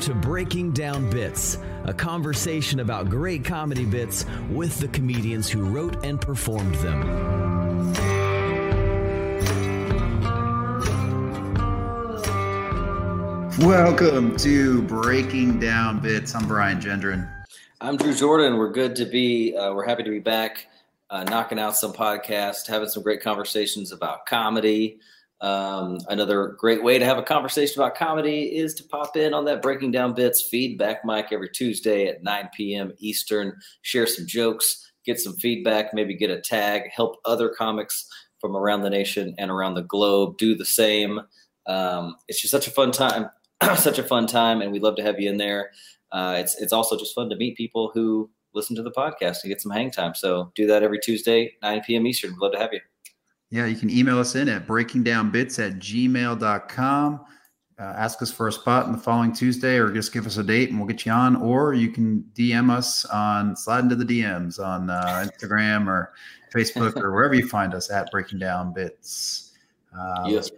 to Breaking Down Bits, a conversation about great comedy bits with the comedians who wrote and performed them. Welcome to Breaking Down Bits. I'm Brian Gendron. I'm Drew Jordan. We're good to be. Uh, we're happy to be back, uh, knocking out some podcasts, having some great conversations about comedy. Um, another great way to have a conversation about comedy is to pop in on that Breaking Down Bits feedback mic every Tuesday at 9 p.m. Eastern. Share some jokes, get some feedback, maybe get a tag, help other comics from around the nation and around the globe do the same. Um, it's just such a fun time, such a fun time, and we'd love to have you in there. Uh, it's it's also just fun to meet people who listen to the podcast and get some hang time. So do that every Tuesday, 9 p.m. Eastern. We'd love to have you. Yeah, you can email us in at breakingdownbits at gmail.com. Uh, ask us for a spot in the following Tuesday or just give us a date and we'll get you on. Or you can DM us on slide into the DMs on uh, Instagram or Facebook or wherever you find us at Breaking Down Bits. Uh, Yes.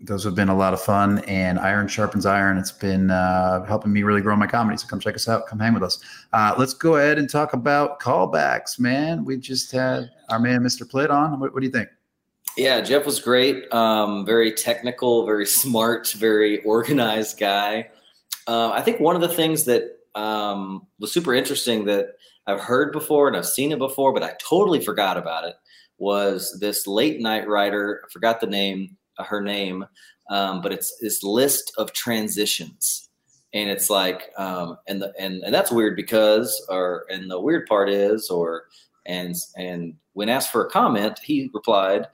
Those have been a lot of fun and iron sharpens iron. It's been uh, helping me really grow my comedy. So come check us out. Come hang with us. Uh, let's go ahead and talk about callbacks, man. We just had our man, Mr. Plitt on. What, what do you think? Yeah, Jeff was great. Um, very technical, very smart, very organized guy. Uh, I think one of the things that um, was super interesting that I've heard before and I've seen it before, but I totally forgot about it was this late night writer. I forgot the name, uh, her name, um, but it's this list of transitions, and it's like, um, and the and and that's weird because, or and the weird part is, or and and when asked for a comment, he replied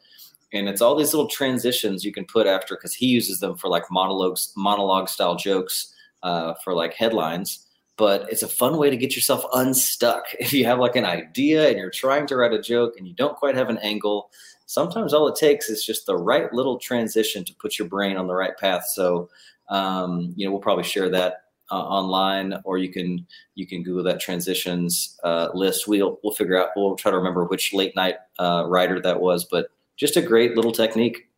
and it's all these little transitions you can put after because he uses them for like monologues monologue style jokes uh, for like headlines. But it's a fun way to get yourself unstuck. If you have like an idea and you're trying to write a joke and you don't quite have an angle sometimes all it takes is just the right little transition to put your brain on the right path. So um, you know we'll probably share that uh, online or you can you can google that transitions uh, list. We'll we'll figure out we'll try to remember which late night uh, writer that was but just a great little technique.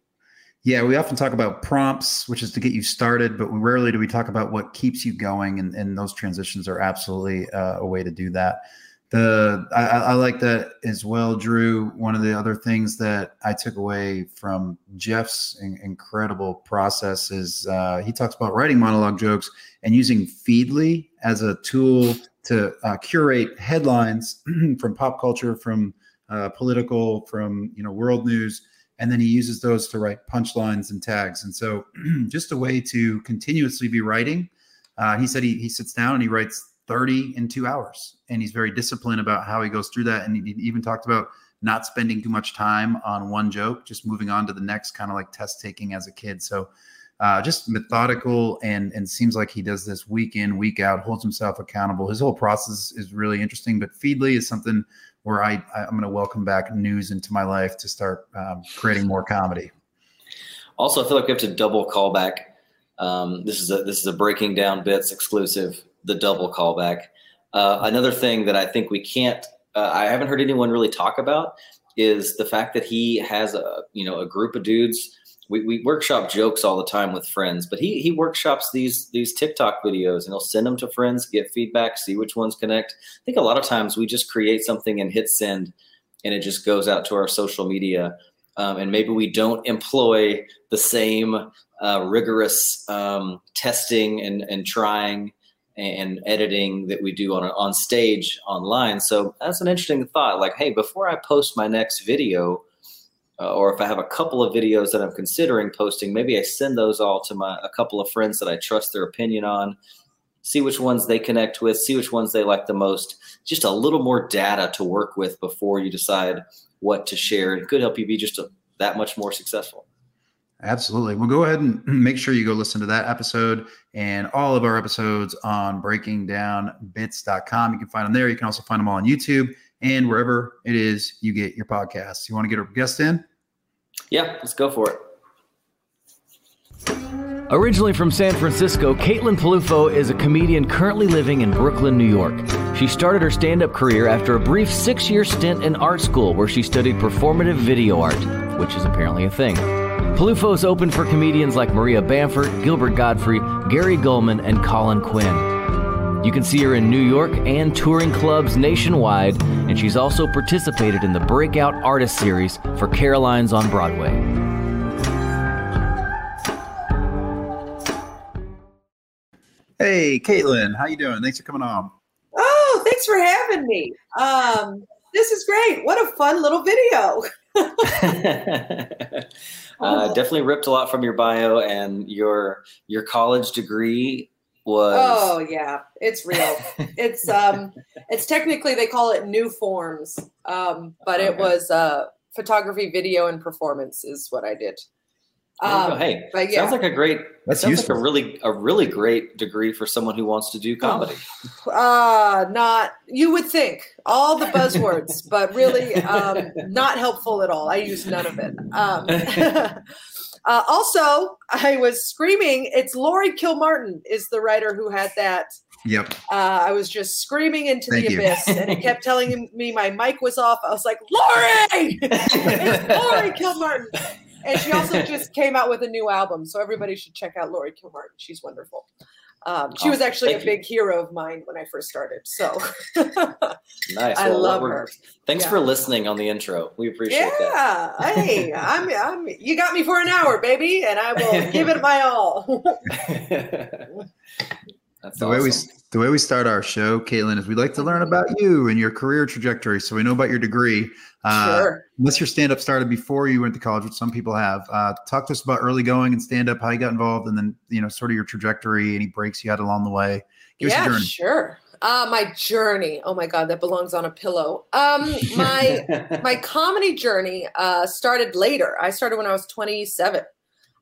Yeah, we often talk about prompts, which is to get you started, but rarely do we talk about what keeps you going, and, and those transitions are absolutely uh, a way to do that. The I, I like that as well, Drew. One of the other things that I took away from Jeff's in, incredible process is uh, he talks about writing monologue jokes and using Feedly as a tool to uh, curate headlines from pop culture, from uh, political, from you know world news, and then he uses those to write punchlines and tags. And so, just a way to continuously be writing. Uh, he said he he sits down and he writes 30 in two hours, and he's very disciplined about how he goes through that. And he even talked about not spending too much time on one joke, just moving on to the next, kind of like test taking as a kid. So. Uh, just methodical and and seems like he does this week in week out holds himself accountable his whole process is really interesting but feedly is something where I, I'm going to welcome back news into my life to start um, creating more comedy. Also, I feel like we have to double callback. Um, this is a this is a breaking down bits exclusive. The double callback. Uh, another thing that I think we can't. Uh, I haven't heard anyone really talk about is the fact that he has a you know a group of dudes. We, we workshop jokes all the time with friends, but he he workshops these these TikTok videos and he'll send them to friends, get feedback, see which ones connect. I think a lot of times we just create something and hit send, and it just goes out to our social media. Um, and maybe we don't employ the same uh, rigorous um, testing and, and trying and editing that we do on on stage online. So that's an interesting thought. Like, hey, before I post my next video, uh, or if I have a couple of videos that I'm considering posting, maybe I send those all to my a couple of friends that I trust their opinion on. See which ones they connect with, see which ones they like the most. Just a little more data to work with before you decide what to share. It could help you be just a, that much more successful. Absolutely. Well, go ahead and make sure you go listen to that episode and all of our episodes on breakingdownbits.com. You can find them there. You can also find them all on YouTube and wherever it is you get your podcasts. You want to get a guest in? Yeah, let's go for it. Originally from San Francisco, Caitlin Peluffo is a comedian currently living in Brooklyn, New York. She started her stand up career after a brief six year stint in art school where she studied performative video art, which is apparently a thing. Peluffo's open for comedians like Maria Bamford, Gilbert Gottfried, Gary Gulman, and Colin Quinn. You can see her in New York and touring clubs nationwide, and she's also participated in the Breakout Artist Series for Caroline's on Broadway. Hey, Caitlin, how you doing? Thanks for coming on. Oh, thanks for having me. Um, this is great. What a fun little video. uh, definitely ripped a lot from your bio and your your college degree was oh yeah it's real it's um it's technically they call it new forms um but okay. it was uh photography video and performance is what i did um, hey, but yeah. sounds like a great. That's sounds useful. like a really a really great degree for someone who wants to do comedy. Uh not you would think all the buzzwords, but really um, not helpful at all. I use none of it. Um, uh, also, I was screaming. It's Laurie Kilmartin is the writer who had that. Yep. Uh, I was just screaming into Thank the you. abyss, and it kept telling me my mic was off. I was like, Laurie, it's Laurie Kilmartin and she also just came out with a new album, so everybody should check out Laurie Kilmartin. She's wonderful. Um, she was actually a big you. hero of mine when I first started. So nice. I well, love her. Thanks yeah. for listening on the intro. We appreciate yeah. that. Yeah. hey, I'm, I'm, you got me for an hour, baby, and I will give it my all. That's the awesome. way we the way we start our show, Caitlin, is we like to learn mm-hmm. about you and your career trajectory. So we know about your degree. Uh, sure. Unless your stand up started before you went to college, which some people have. Uh, talk to us about early going and stand up, how you got involved, and then you know sort of your trajectory, any breaks you had along the way. Give yeah, sure. Uh, my journey. Oh my God, that belongs on a pillow. Um, my my comedy journey uh, started later. I started when I was 27.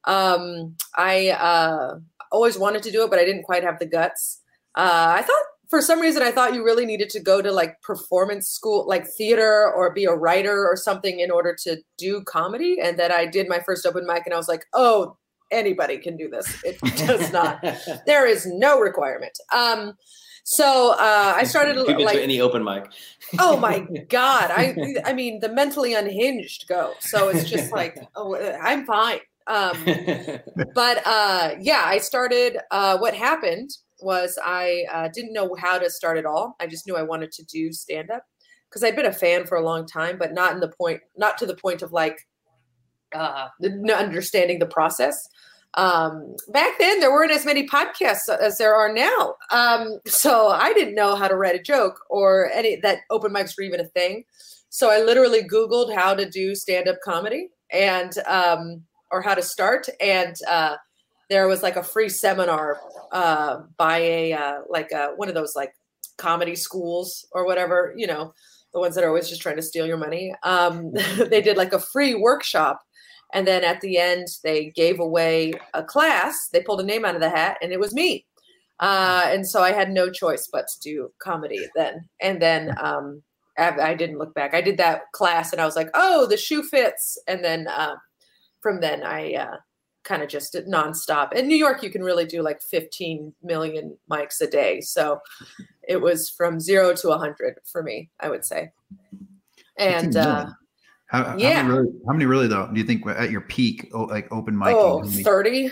Um, I uh, always wanted to do it, but I didn't quite have the guts. Uh, I thought for some reason I thought you really needed to go to like performance school, like theater, or be a writer or something in order to do comedy. And then I did my first open mic, and I was like, oh, anybody can do this. It does not. there is no requirement. Um, so uh, I started you like any open mic. oh my god! I I mean the mentally unhinged go. So it's just like oh I'm fine. Um, but uh, yeah, I started. Uh, what happened was I uh, didn't know how to start at all. I just knew I wanted to do stand up because I'd been a fan for a long time, but not in the point, not to the point of like uh, understanding the process. Um, back then, there weren't as many podcasts as there are now, um, so I didn't know how to write a joke or any that open mics were even a thing. So I literally Googled how to do stand up comedy and um, or how to start. And uh, there was like a free seminar uh, by a uh, like a, one of those like comedy schools or whatever, you know, the ones that are always just trying to steal your money. Um, they did like a free workshop. And then at the end, they gave away a class. They pulled a name out of the hat, and it was me. Uh, and so I had no choice but to do comedy then. And then um, I, I, didn't look back. I did that class, and I was like, "Oh, the shoe fits." And then uh, from then I uh, kind of just nonstop. In New York, you can really do like 15 million mics a day. So it was from zero to 100 for me, I would say. And uh, how, yeah. How many, really, how many, really, though, do you think at your peak, like open mic? Oh, 30.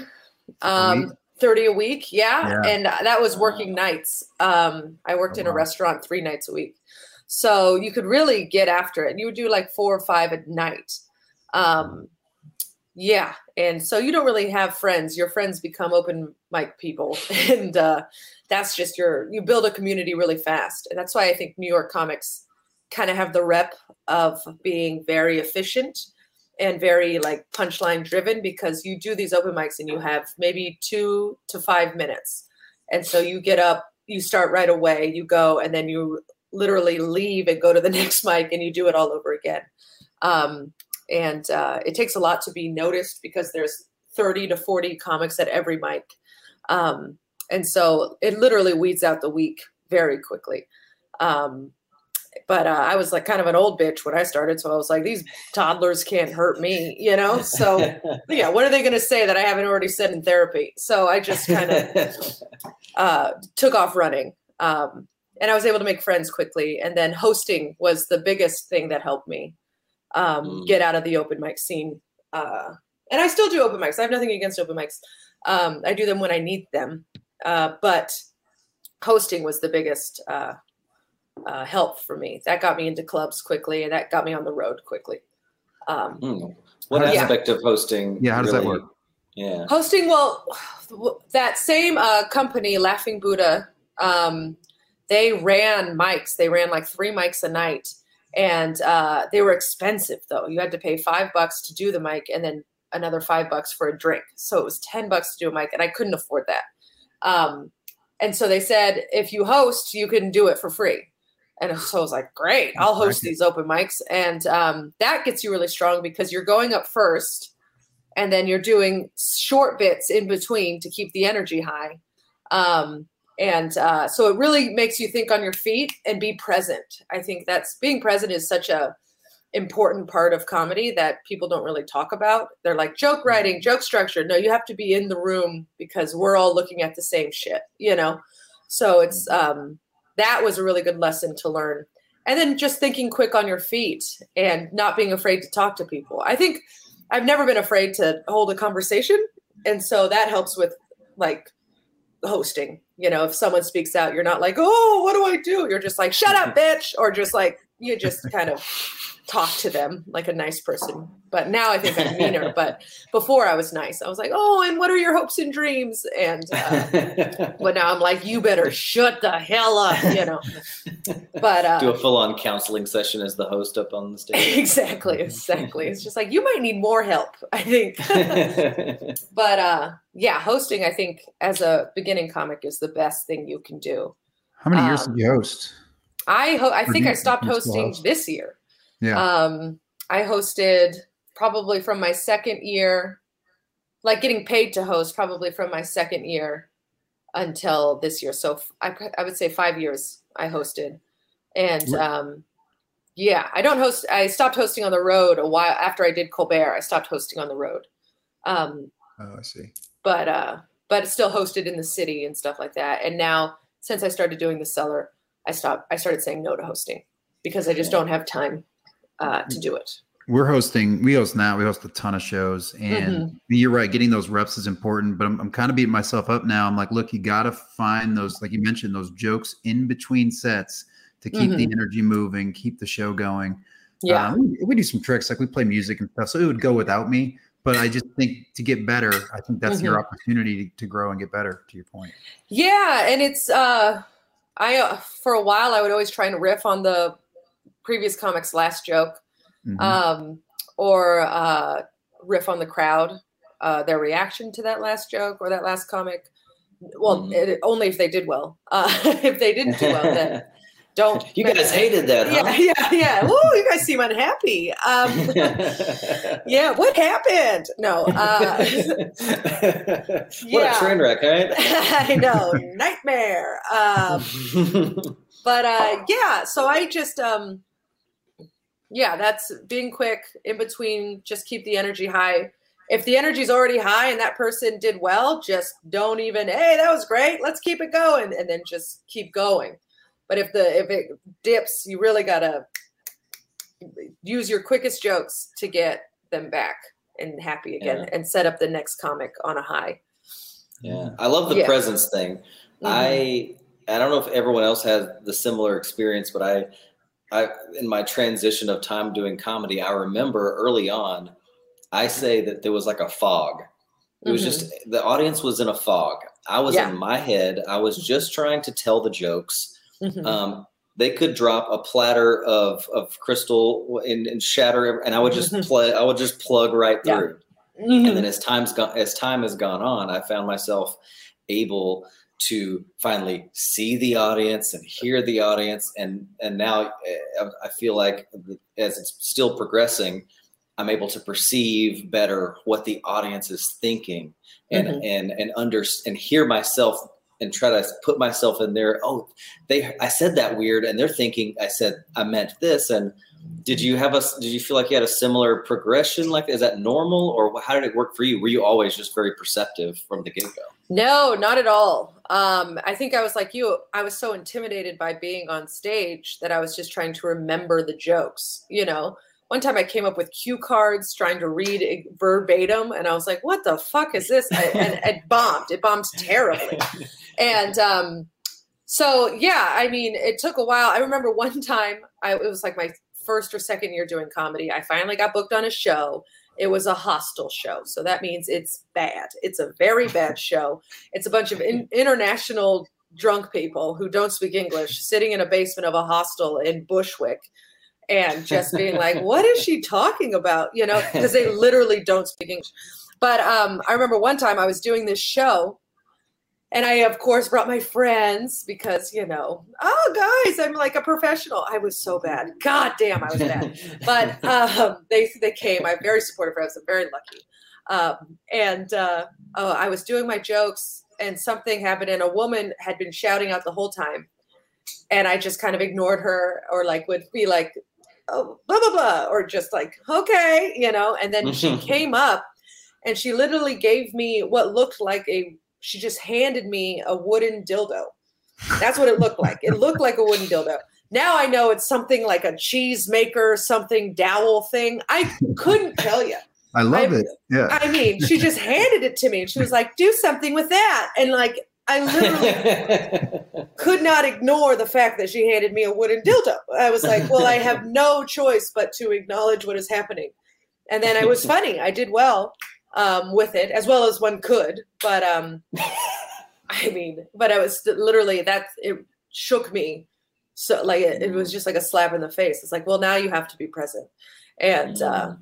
Um, 30 a week. Yeah. yeah. And that was working nights. Um, I worked oh, in a restaurant three nights a week. So you could really get after it. You would do like four or five at night. Um, yeah. And so you don't really have friends. Your friends become open mic people. And uh, that's just your, you build a community really fast. And that's why I think New York comics kind of have the rep of being very efficient and very like punchline driven because you do these open mics and you have maybe two to five minutes. And so you get up, you start right away, you go, and then you literally leave and go to the next mic and you do it all over again. Um, and uh, it takes a lot to be noticed because there's 30 to 40 comics at every mic. Um, and so it literally weeds out the week very quickly. Um, but uh, i was like kind of an old bitch when i started so i was like these toddlers can't hurt me you know? So yeah what are they going to say that i haven't already said in therapy? So i just kind of uh, took off running. Um, and i was able to make friends quickly. And then hosting was the biggest thing that helped me um, mm. get out of the open mic scene uh, and I still do open mics. I have nothing against open mics. Um, I do them when I need them, uh, but hosting was the biggest uh, uh, help for me. That got me into clubs quickly, and that got me on the road quickly. Um, Mm. What How does- aspect of hosting? Yeah, how does that work? Yeah. Hosting, well, that same uh, company, Laughing Buddha, um, they ran mics. They ran like three mics a night, and uh, they were expensive though. You had to pay five bucks to do the mic, and then another five bucks for a drink. So it was ten bucks to do a mic, and I couldn't afford that. Um, and so they said, if you host, you can do it for free. And so I was like, great, I'll host these open mics. And um, that gets you really strong because you're going up first and then you're doing short bits in between to keep the energy high. Um, and uh, so it really makes you think on your feet and be present. I think that's being present is such a important part of comedy that people don't really talk about. They're like joke writing, joke structure. No, you have to be in the room because we're all looking at the same shit, you know? So it's um that was a really good lesson to learn. And then just thinking quick on your feet and not being afraid to talk to people. I think I've never been afraid to hold a conversation. And so that helps with like hosting. You know, if someone speaks out, you're not like, oh, what do I do? You're just like, shut up, bitch. Or just like, you just kind of talk to them like a nice person. But now I think I'm meaner. but before I was nice. I was like, oh, and what are your hopes and dreams? And, uh, but now I'm like, you better shut the hell up, you know. But uh, Do a full on counseling session as the host up on the stage. exactly, exactly. It's just like you might need more help, I think. but uh yeah, hosting I think as a beginning comic is the best thing you can do. How many years Um, did you host? I ho- I think I stopped do you still hosting host? this year. Yeah. Um I hosted probably from my second year like getting paid to host probably from my second year until this year. So I, I would say 5 years I hosted. And um yeah, I don't host I stopped hosting on the road a while after I did Colbert. I stopped hosting on the road. Um oh, I see. but uh but still hosted in the city and stuff like that and now since i started doing the cellar i stopped i started saying no to hosting because i just don't have time uh to do it We're hosting. We host now. We host a ton of shows, and Mm-hmm. you're right. Getting those reps is important. But I'm, I'm kind of beating myself up now. I'm like, look, you got to find those, like you mentioned, those jokes in between sets to keep the energy moving, keep the show going. Mm-hmm. yeah Uh, we, we do some tricks, like we play music and stuff, so it would go without me. But I just think to get better, I think that's your Mm-hmm. opportunity to, to grow and get better. To your point, yeah and it's uh i uh, for a while i would always try and riff on the previous comic's last joke Mhm. um or uh riff on the crowd uh their reaction to that last joke or that last comic well Mhm. it, only if they did well uh if they didn't do well then don't you guys hated that, huh? yeah, yeah, yeah. Woo, you guys seem unhappy. Um, yeah, what happened? No, uh, what Yeah. a train wreck, right? I know, nightmare. Um, but uh, yeah, so I just, um, yeah, that's being quick in between. Just keep the energy high. If the energy's already high and that person did well, just don't even. Hey, that was great. Let's keep it going, and then just keep going. But if the if it dips, you really gotta use your quickest jokes to get them back and happy again, Yeah. and set up the next comic on a high. Yeah, I love the Yeah. presence thing. Mhm. I I don't know if everyone else has the similar experience, but I I in my transition of time doing comedy, I remember early on, I say that there was like a fog. It was Mhm. just the audience was in a fog. I was Yeah. in my head. I was just trying to tell the jokes. Mhm. Um, they could drop a platter of of crystal and, and shatter, and I would just play. I would just plug right Yeah. through Mhm. and then as time's gone as time has gone on i found myself able to finally see the audience and hear the audience. And and now uh, i feel like as it's still progressing i'm able to perceive better what the audience is thinking and Mhm. and and under and hear myself and try to put myself in there. Oh they i said that weird and they're thinking i said i meant this. And did you have a did you feel like you had a similar progression like is that normal or how did it work for you were you always just very perceptive from the get-go No, not at all. Um, I think I was like you. I was so intimidated by being on stage that I was just trying to remember the jokes. You know, one time I came up with cue cards trying to read verbatim, and I was like, "What the fuck is this?" I, and it bombed. It bombed terribly, and um, so yeah, I mean, it took a while. I remember one time, I, it was like my first or second year doing comedy. I finally got booked on a show. It was a hostel show, so that means it's bad. It's a very bad show. It's a bunch of in, international drunk people who don't speak English sitting in a basement of a hostel in Bushwick and just being like, what is she talking about? You know, because they literally don't speak English. But um, I remember one time I was doing this show and I, of course, brought my friends because, you know, oh, guys, I'm like a professional. I was so bad. God damn, I was bad. but um, they, they came. I'm very supportive friends. I'm very lucky. Um, and uh, oh, I was doing my jokes and something happened and a woman had been shouting out the whole time and I just kind of ignored her or like would be like, oh, blah, blah, blah, or just like, okay, you know. And then she came up and she literally gave me what looked like a, she just handed me a wooden dildo. That's what it looked like. It looked like a wooden dildo. Now I know it's something like a cheese maker, something dowel thing. I couldn't tell you. I love I, it. Yeah. I mean, she just handed it to me and she was like, do something with that. And like, I literally could not ignore the fact that she handed me a wooden dildo. I was like, well, I have no choice but to acknowledge what is happening. And then it was funny. I did well um, with it, as well as one could. But um, I mean, but I was literally that it shook me. So like it, it, was just like a slap in the face. It's like, well, now you have to be present. And uh,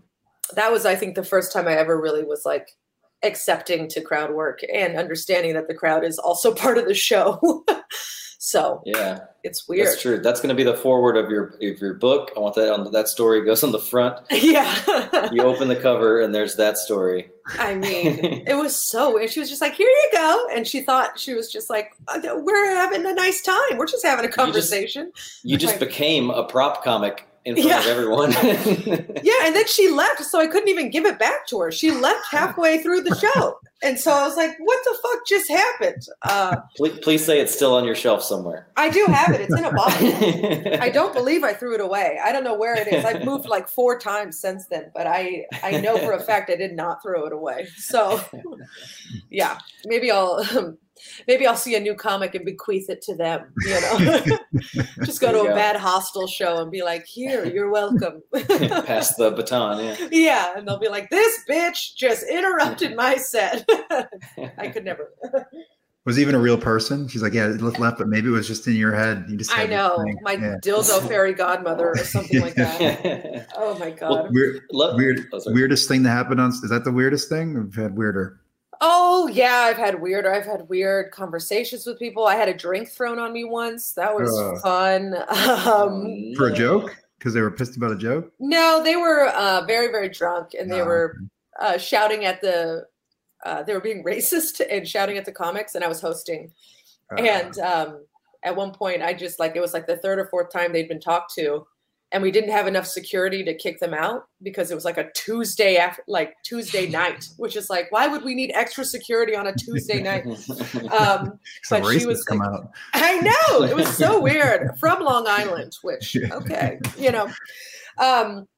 that was, I think, the first time I ever really was like, accepting to crowd work and understanding that the crowd is also part of the show. so yeah, it's weird. That's true. That's going to be the forward of your of your book. I want that on that story goes on the front. Yeah. you open the cover and there's that story. I mean, it was so weird. She was just like, "Here you go," and she thought she was just like, uh, "We're having a nice time. We're just having a conversation." You just, you just like, became a prop comic in front yeah. of everyone. yeah, and then she left, so I couldn't even give it back to her. She left halfway through the show, and so I was like, "What the fuck just happened?" Uh, please, please say it's still on your shelf somewhere. I do have it. It's in a bottle. I don't believe I threw it away. I don't know where it is. I've moved like four times since then, but I I know for a fact I did not throw it away. So, yeah, maybe I'll. Um, maybe I'll see a new comic and bequeath it to them. You know, just go to a go. bad hostel show and be like, "Here, you're welcome." Pass the baton, yeah. Yeah, and they'll be like, "This bitch just interrupted my set." I could never. Was even a real person? She's like, yeah, it left, but maybe it was just in your head. You just I know my yeah. dildo fairy godmother or something like that. oh my god! Well, weird, weird, oh, weirdest thing that happened on is that the weirdest thing? We've had weirder. Oh yeah, I've had weird. I've had weird conversations with people. I had a drink thrown on me once. That was uh, fun. Um, For a joke, because they were pissed about a joke. No, they were uh, very very drunk, and they were uh, shouting at the. Uh, they were being racist and shouting at the comics, and I was hosting. Uh-huh. And um, at one point, I just like it was like the third or fourth time they'd been talked to, and we didn't have enough security to kick them out because it was like a Tuesday after, like Tuesday night, which is like, why would we need extra security on a Tuesday night? Um, but she was come like, out. I know it was so weird from Long Island, which okay, you know. Um,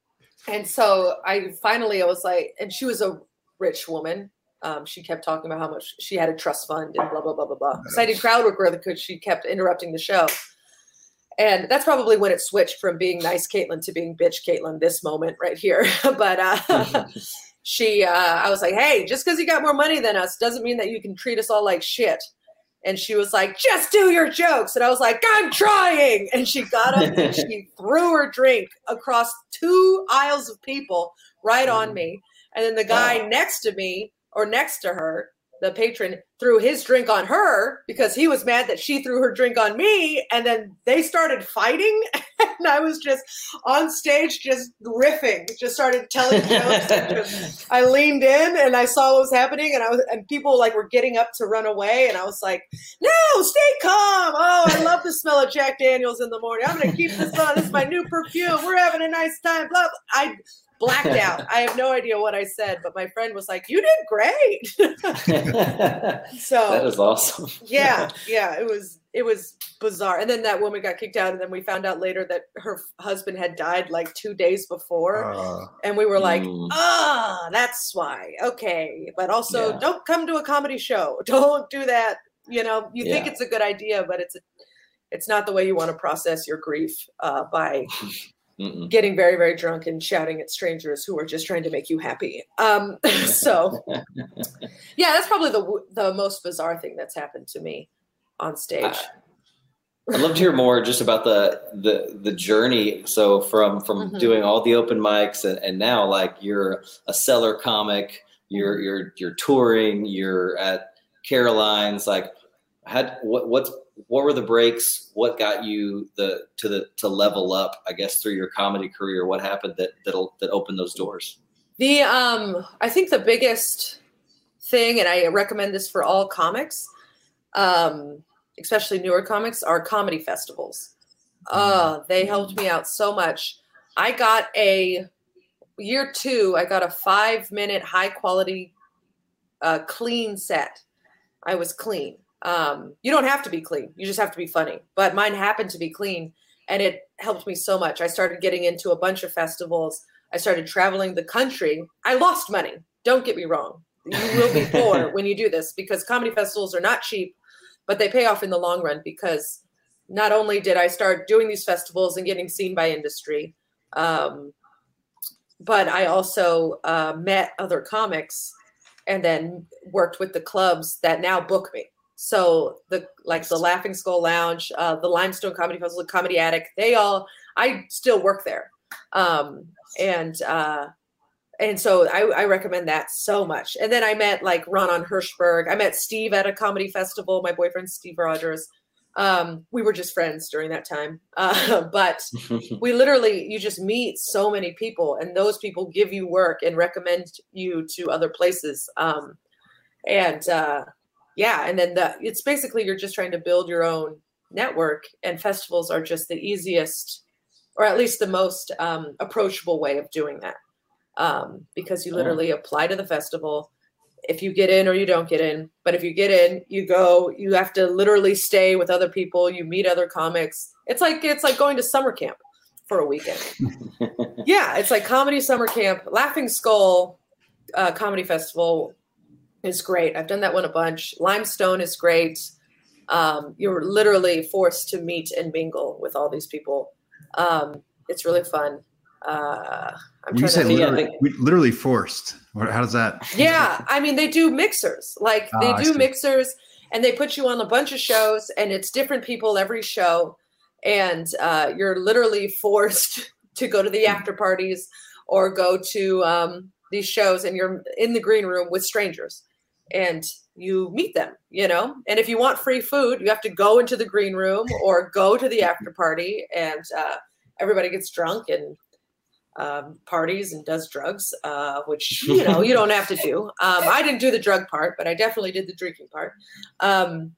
and so I finally I was like, and she was a rich woman. Um, she kept talking about how much she had a trust fund and blah blah blah blah blah. So I did crowd work with her because she kept interrupting the show. And that's probably when it switched from being nice Caitlin to being bitch Caitlin this moment right here. but uh, she, uh, I was like, hey, just because you got more money than us doesn't mean that you can treat us all like shit. And she was like, just do your jokes. And I was like, I'm trying. And she got up and she threw her drink across two aisles of people right on mm. me. And then the guy wow. next to me or next to her the patron threw his drink on her because he was mad that she threw her drink on me. And then they started fighting. And i was just on stage just riffing just started telling jokes just, i leaned in and i saw what was happening. And i was and people like were getting up to run away. And i was like no stay calm. Oh i love the smell of jack daniels in the morning. I'm gonna keep this on. This is my new perfume. We're having a nice time. Blah, blah. i blacked out. I have no idea what I said, but my friend was like, "You did great." so that is awesome. yeah, yeah, it was it was bizarre. And then that woman got kicked out, and then we found out later that her husband had died like two days before, uh, and we were like, mm. ah, that's why. Okay, but also yeah. don't come to a comedy show. Don't do that. You know, you yeah. think it's a good idea, but it's a, it's not the way you want to process your grief uh, by Mm-mm. getting very very drunk and shouting at strangers who are just trying to make you happy um, so yeah that's probably the the most bizarre thing that's happened to me on stage uh, i'd love to hear more just about the the the journey so from from mm-hmm. doing all the open mics and, and now like you're a cellar comic you're mm-hmm. you're you're touring you're at caroline's like had what what's what were the breaks? What got you the to the to level up? I guess through your comedy career, what happened that that'll that opened those doors? The um, I think the biggest thing, and I recommend this for all comics, um, especially newer comics, are comedy festivals. Uh, they helped me out so much. I got a year two. I got a five minute high quality, uh, clean set. I was clean um, you don't have to be clean. You just have to be funny. But mine happened to be clean and it helped me so much. I started getting into a bunch of festivals. I started traveling the country. I lost money. Don't get me wrong. You will be poor when you do this because comedy festivals are not cheap, but they pay off in the long run because not only did I start doing these festivals and getting seen by industry, um, but I also uh, met other comics and then worked with the clubs that now book me. So the like the Laughing Skull Lounge, uh, the Limestone Comedy Festival, Comedy Attic, they all I still work there, um, and uh, and so I, I, recommend that so much. And then I met like Ron on Hirschberg. I met Steve at a comedy festival. My boyfriend Steve Rogers. Um, we were just friends during that time, uh, but we literally you just meet so many people, and those people give you work and recommend you to other places. Um, and uh, yeah and then the it's basically you're just trying to build your own network and festivals are just the easiest or at least the most um, approachable way of doing that. Um, because you literally apply to the festival. If you get in or you don't get in but if you get in you go you have to literally stay with other people you meet other comics. It's like it's like going to summer camp for a weekend. Yeah it's like comedy summer camp laughing skull uh, comedy festival is great. I've done that one a bunch. Limestone is great. Um, you're literally forced to meet and mingle with all these people. Um, it's really fun. Uh, I'm you said literally, literally, forced. How does that? Yeah, I mean they do mixers. Like they ah, do mixers, and they put you on a bunch of shows, and it's different people every show, and uh, you're literally forced to go to the after parties or go to um, these shows, and you're in the green room with strangers and you meet them, you know. And if you want free food, you have to go into the green room or go to the after party, and uh, everybody gets drunk and um, parties and does drugs, uh, which you know you don't have to do. Um, I didn't do the drug part, but I definitely did the drinking part. Um,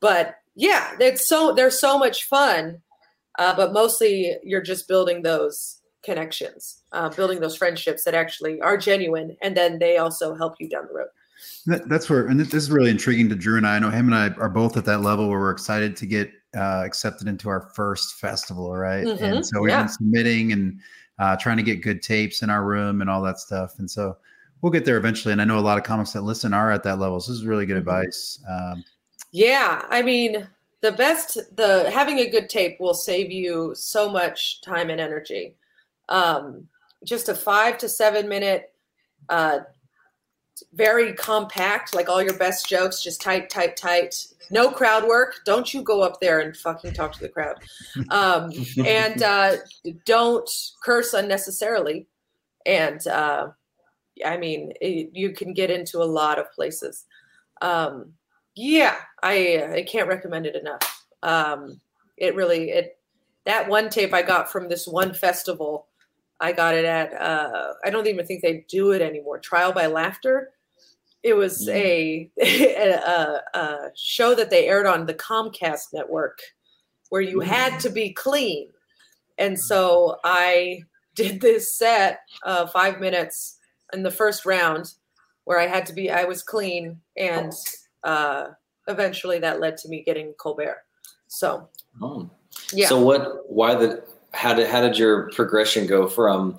but yeah, it's so they're so much fun, uh, but mostly you're just building those connections, uh, building those friendships that actually are genuine, and then they also help you down the road. That, that's where, and this is really intriguing to Drew and I. I know him and I are both at that level where we're excited to get uh, accepted into our first festival, right? Mm-hmm. And so we've yeah. been submitting and uh, trying to get good tapes in our room and all that stuff. And so we'll get there eventually. And I know a lot of comics that listen are at that level. So this is really good mm-hmm. advice. Um, yeah, I mean, the best, the having a good tape will save you so much time and energy. Um, just a five to seven minute uh, very compact, like all your best jokes, just tight, tight, tight. No crowd work. Don't you go up there and fucking talk to the crowd. Um, and uh, don't curse unnecessarily. And uh, I mean, it, you can get into a lot of places. Um, yeah, I I can't recommend it enough. Um, it really it that one tape I got from this one festival I got it at, uh, I don't even think they do it anymore. Trial by Laughter. It was a, a, a, show that they aired on the Comcast network where you mm. had to be clean. And so I did this set, uh, five minutes in the first round where I had to be, I was clean. And uh, eventually that led to me getting Colbert. So, Oh. yeah. So what? Why the? How did how did your progression go from?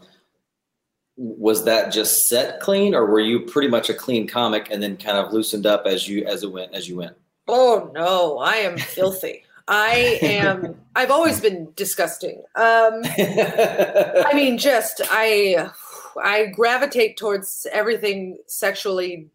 Was that just set clean, or were you pretty much a clean comic and then kind of loosened up as you as it went as you went? Oh no, I am filthy. I am. I've always been disgusting. Um, I mean, just I, I gravitate towards everything sexually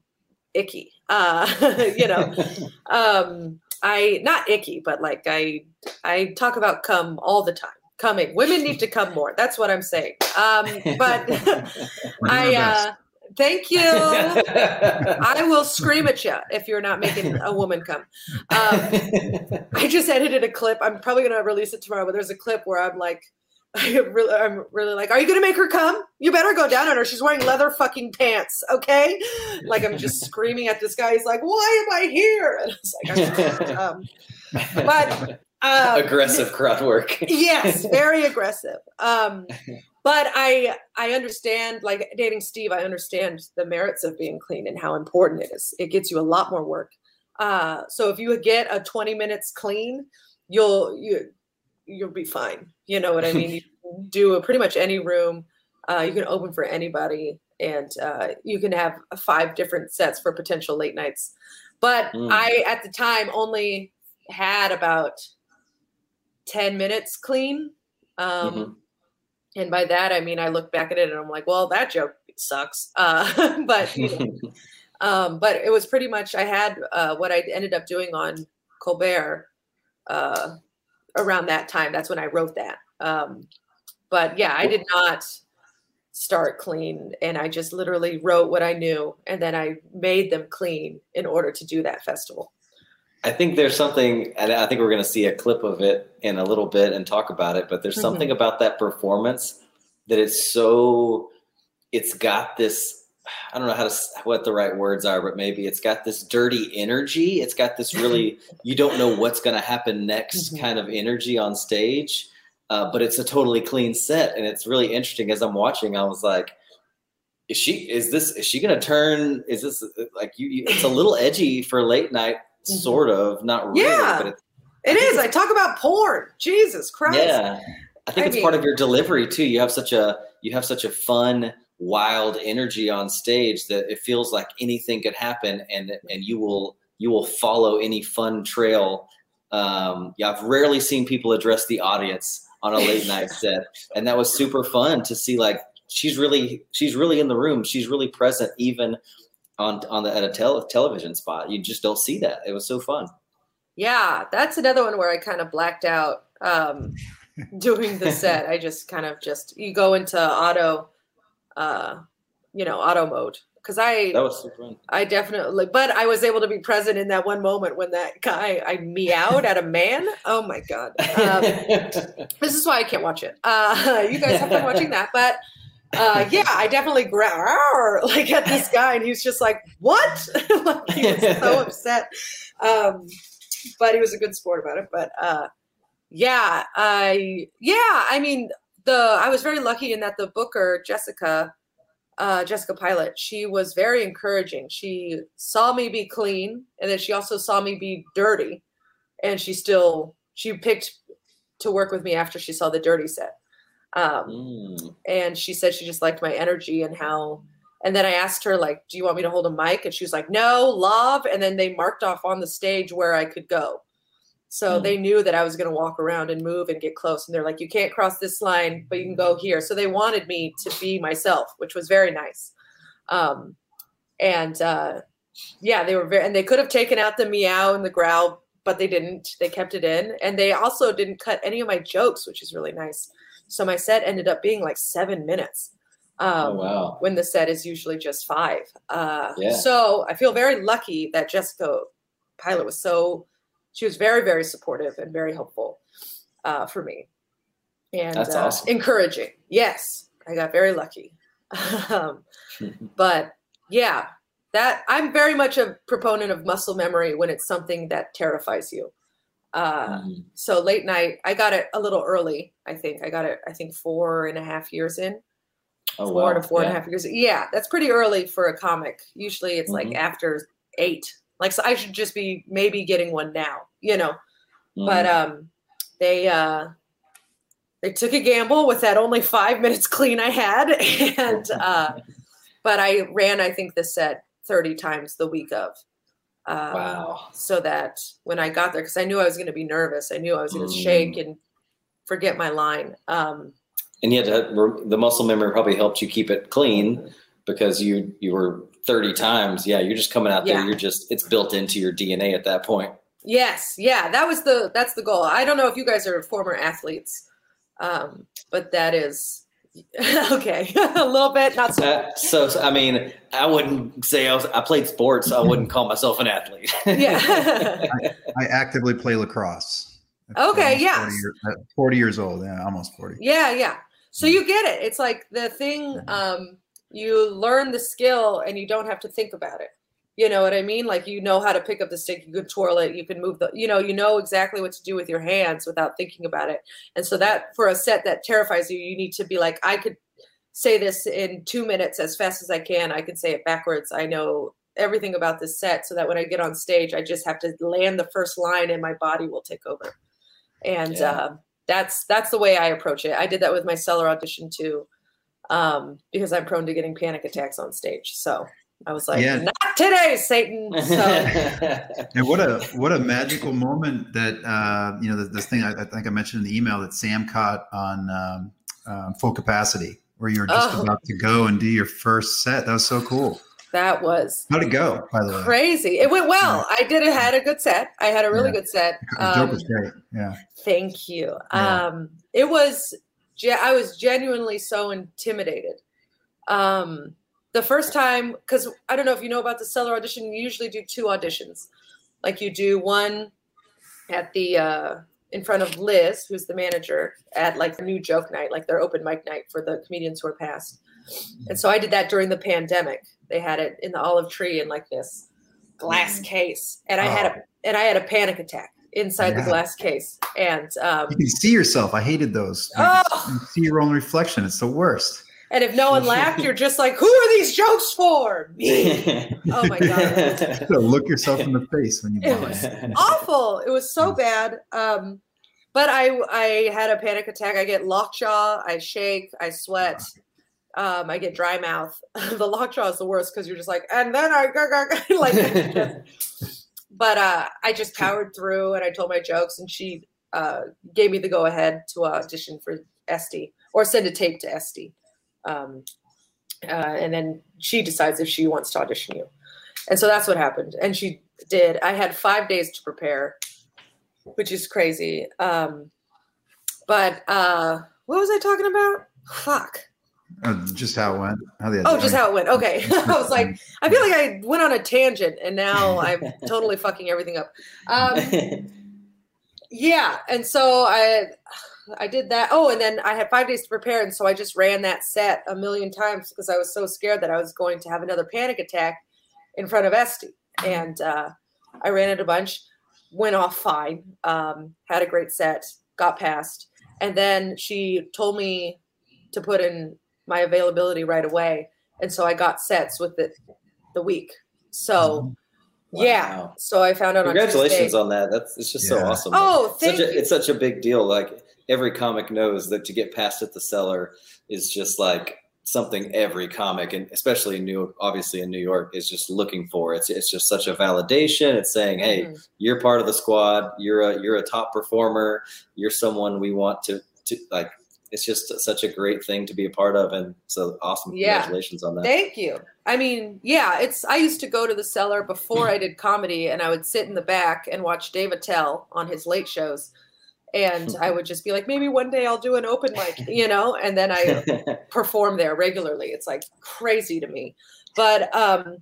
icky. Uh, you know, um, I not icky, but like I, I talk about cum all the time. Coming, women need to come more. That's what I'm saying. Um, but I, uh, thank you. I will scream at you if you're not making a woman come. Um, I just edited a clip. I'm probably gonna release it tomorrow, but there's a clip where I'm like, I'm really, I'm really like, are you gonna make her come? You better go down on her. She's wearing leather fucking pants, okay? Like I'm just screaming at this guy. He's like, why am I here? And it's like, um, but um, aggressive crowd work. yes, very aggressive. Um, but I I understand like dating Steve. I understand the merits of being clean and how important it is. It gets you a lot more work. Uh, so if you get a 20 minutes clean, you'll you you'll be fine. You know what I mean? You can do a, pretty much any room. Uh, you can open for anybody, and uh, you can have five different sets for potential late nights. But Mm. I at the time only had about 10 minutes clean. Um, Mhm. And by that, I mean, I look back at it and I'm like, well, that joke sucks. Uh, but, you know, um, but it was pretty much, I had uh, what I ended up doing on Colbert uh, around that time. That's when I wrote that. Um, but yeah, I did not start clean and I just literally wrote what I knew and then I made them clean in order to do that festival. I think there's something, and I think we're going to see a clip of it in a little bit and talk about it. But there's Mhm. something about that performance that it's so, it's got this. I don't know how to what the right words are, but maybe it's got this dirty energy. It's got this really you don't know what's going to happen next Mhm. kind of energy on stage. Uh, but it's a totally clean set, and it's really interesting. As I'm watching, I was like, "Is she? Is this? Is she going to turn? Is this like you? you it's a little edgy for late night, Mhm. sort of, not really, Yeah. but it's It is. I talk about porn. Jesus Christ. yeah. I think I it's part of your delivery too. You have such a you have such a fun, wild energy on stage that it feels like anything could happen, and and you will you will follow any fun trail. Um, yeah, I've rarely seen people address the audience on a late night set, and that was super fun to see. Like she's really she's really in the room. She's really present, even on on the at a tel- television spot. You just don't see that. It was so fun. Yeah, that's another one where I kind of blacked out um, doing the set. I just kind of just you go into auto, uh, you know, auto mode because I That was super fun. I definitely, but I was able to be present in that one moment when that guy I meowed at a man. Oh my god, um, this is why I can't watch it. Uh, you guys have fun watching that, but. Uh, yeah, I definitely growl like at this guy, and he was just like, "What?" like he was so upset. Um, but he was a good sport about it. But uh, yeah, I yeah, I mean the I was very lucky in that the booker Jessica, uh, Jessica Pilot, she was very encouraging. She saw me be clean, and then she also saw me be dirty, and she still she picked to work with me after she saw the dirty set. Um, Mm. and she said she just liked my energy and how and then i asked her like do you want me to hold a mic? And she was like no love. And then they marked off on the stage where i could go. So Mm. they knew that i was going to walk around and move and get close and they're like you can't cross this line but you can go here. So they wanted me to be myself which was very nice. Um, and uh, yeah they were very and they could have taken out the meow and the growl but they didn't. They kept it in. And they also didn't cut any of my jokes which is really nice so my set ended up being like seven minutes. Um, Oh wow. When the set is usually just five. Uh, Yeah. So I feel very lucky that Jessica Pilot was so, she was very, very supportive and very helpful uh, for me. And That's uh, awesome. encouraging. Yes, I got very lucky. um, but yeah, that I'm very much a proponent of muscle memory when it's something that terrifies you. Uh, Mhm. so late night, I got it a little early. I think I got it. I think four and a half years in, Oh four wow. to four and a Yeah. half years. Yeah, that's pretty early for a comic. Usually, it's like Mhm. after eight. Like, so I should just be maybe getting one now. You know. but um, they uh, they took a gamble with that only five minutes clean I had, and uh, but I ran I think the set thirty times the week of. Uh, Wow. So that when I got there, because I knew I was going to be nervous, I knew I was going to Mm. shake and forget my line. Um, and yet, the muscle memory probably helped you keep it clean because you you were 30 times yeah you're just coming out there you're just it's built into your dna at that point Yes, yeah, that was the that's the goal. I don't know if you guys are former athletes, um, but that is okay. a little bit, not so. Uh, so, so, i mean i wouldn't say i was i played sports i wouldn't call myself an athlete Yeah. I actively play lacrosse. At Okay, yeah. 40, year- at 40 years old. Yeah, almost 40. yeah, yeah. So you get it. It's like the thing. Um, you learn the skill, and you don't have to think about it. You know what I mean? Like you know how to pick up the stick. You can twirl it. You can move the. You know, you know exactly what to do with your hands without thinking about it. And so that for a set that terrifies you, you need to be like, I could say this in two minutes as fast as I can. I can say it backwards. I know everything about this set so that when I get on stage, I just have to land the first line and my body will take over. And Yeah. uh, that's that's the way I approach it. I did that with my cellar audition too, um, because I'm prone to getting panic attacks on stage. So I was like, Yeah. not today, Satan. So And what a what a magical moment that uh, you know this, this thing I, I think I mentioned in the email that Sam caught on um, um, full capacity where you were just Oh. about to go and do your first set. That was so cool. that was How'd it go? By the way, crazy. It went well. I did it. Had a good set. I had a really Yeah. good set. the joke Um, was great. Yeah, Thank you. Yeah. Um, it was, ge- I was genuinely so intimidated. Um, the first time, because I don't know if you know about the cellar audition, you usually do two auditions. Like you do one at the, uh, in front of Liz, who's the manager, at like the new joke night, like their open mic night for the comedians who are past. And so I did that during the pandemic. They had it in the olive tree in like this glass case, and I had a and I had a panic attack inside the glass case. And um, you can see yourself. I hated those. You Oh. can see your own reflection. It's the worst. And if no one laughed, you're just like, who are these jokes for? Me. Oh my God. Look yourself in the face when you It was awful. It was so bad. Um, but I I had a panic attack. I get lockjaw. I shake. I sweat. Um, I get dry mouth. the lockjaw is the worst because you're just like, and then I like. but uh, I just powered through and I told my jokes, and she uh, gave me the go ahead to audition for Estee or send a tape to Estee. Um, uh, and then she decides if she wants to audition you. And so that's what happened. And she did. I had five days to prepare, which is crazy. Um, but uh, what was I talking about? Fuck. Uh, just how it went. How the Oh, just how it went. Okay. I was like, I feel like I went on a tangent and now I'm totally fucking everything up. Um, yeah. And so I I did that. Oh, and then I had five days to prepare. And so I just ran that set a million times because I was so scared that I was going to have another panic attack in front of Estee. And uh, I ran it a bunch, went off fine, um, had a great set, got passed. And then she told me to put in my availability right away. And so I got sets with it the week. So yeah. Wow. So I found out Congratulations Tuesday. on that. That's it's just so awesome. Oh, thank such a, you. It's such a big deal. Like every comic knows that to get past at the cellar is just like something every comic, and especially in new, obviously in New York, is just looking for. It's it's just such a validation. It's saying, hey, Mhm. you're part of the squad. You're a you're a top performer. You're someone we want to to like. It's just such a great thing to be a part of, and so awesome. Yeah. Congratulations on that. Thank you. I mean, yeah, it's I used to go to the cellar before I did comedy and I would sit in the back and watch Dave Attell on his late shows. And I would just be like, maybe one day I'll do an open mic, you know, and then I perform there regularly. It's like crazy to me. But um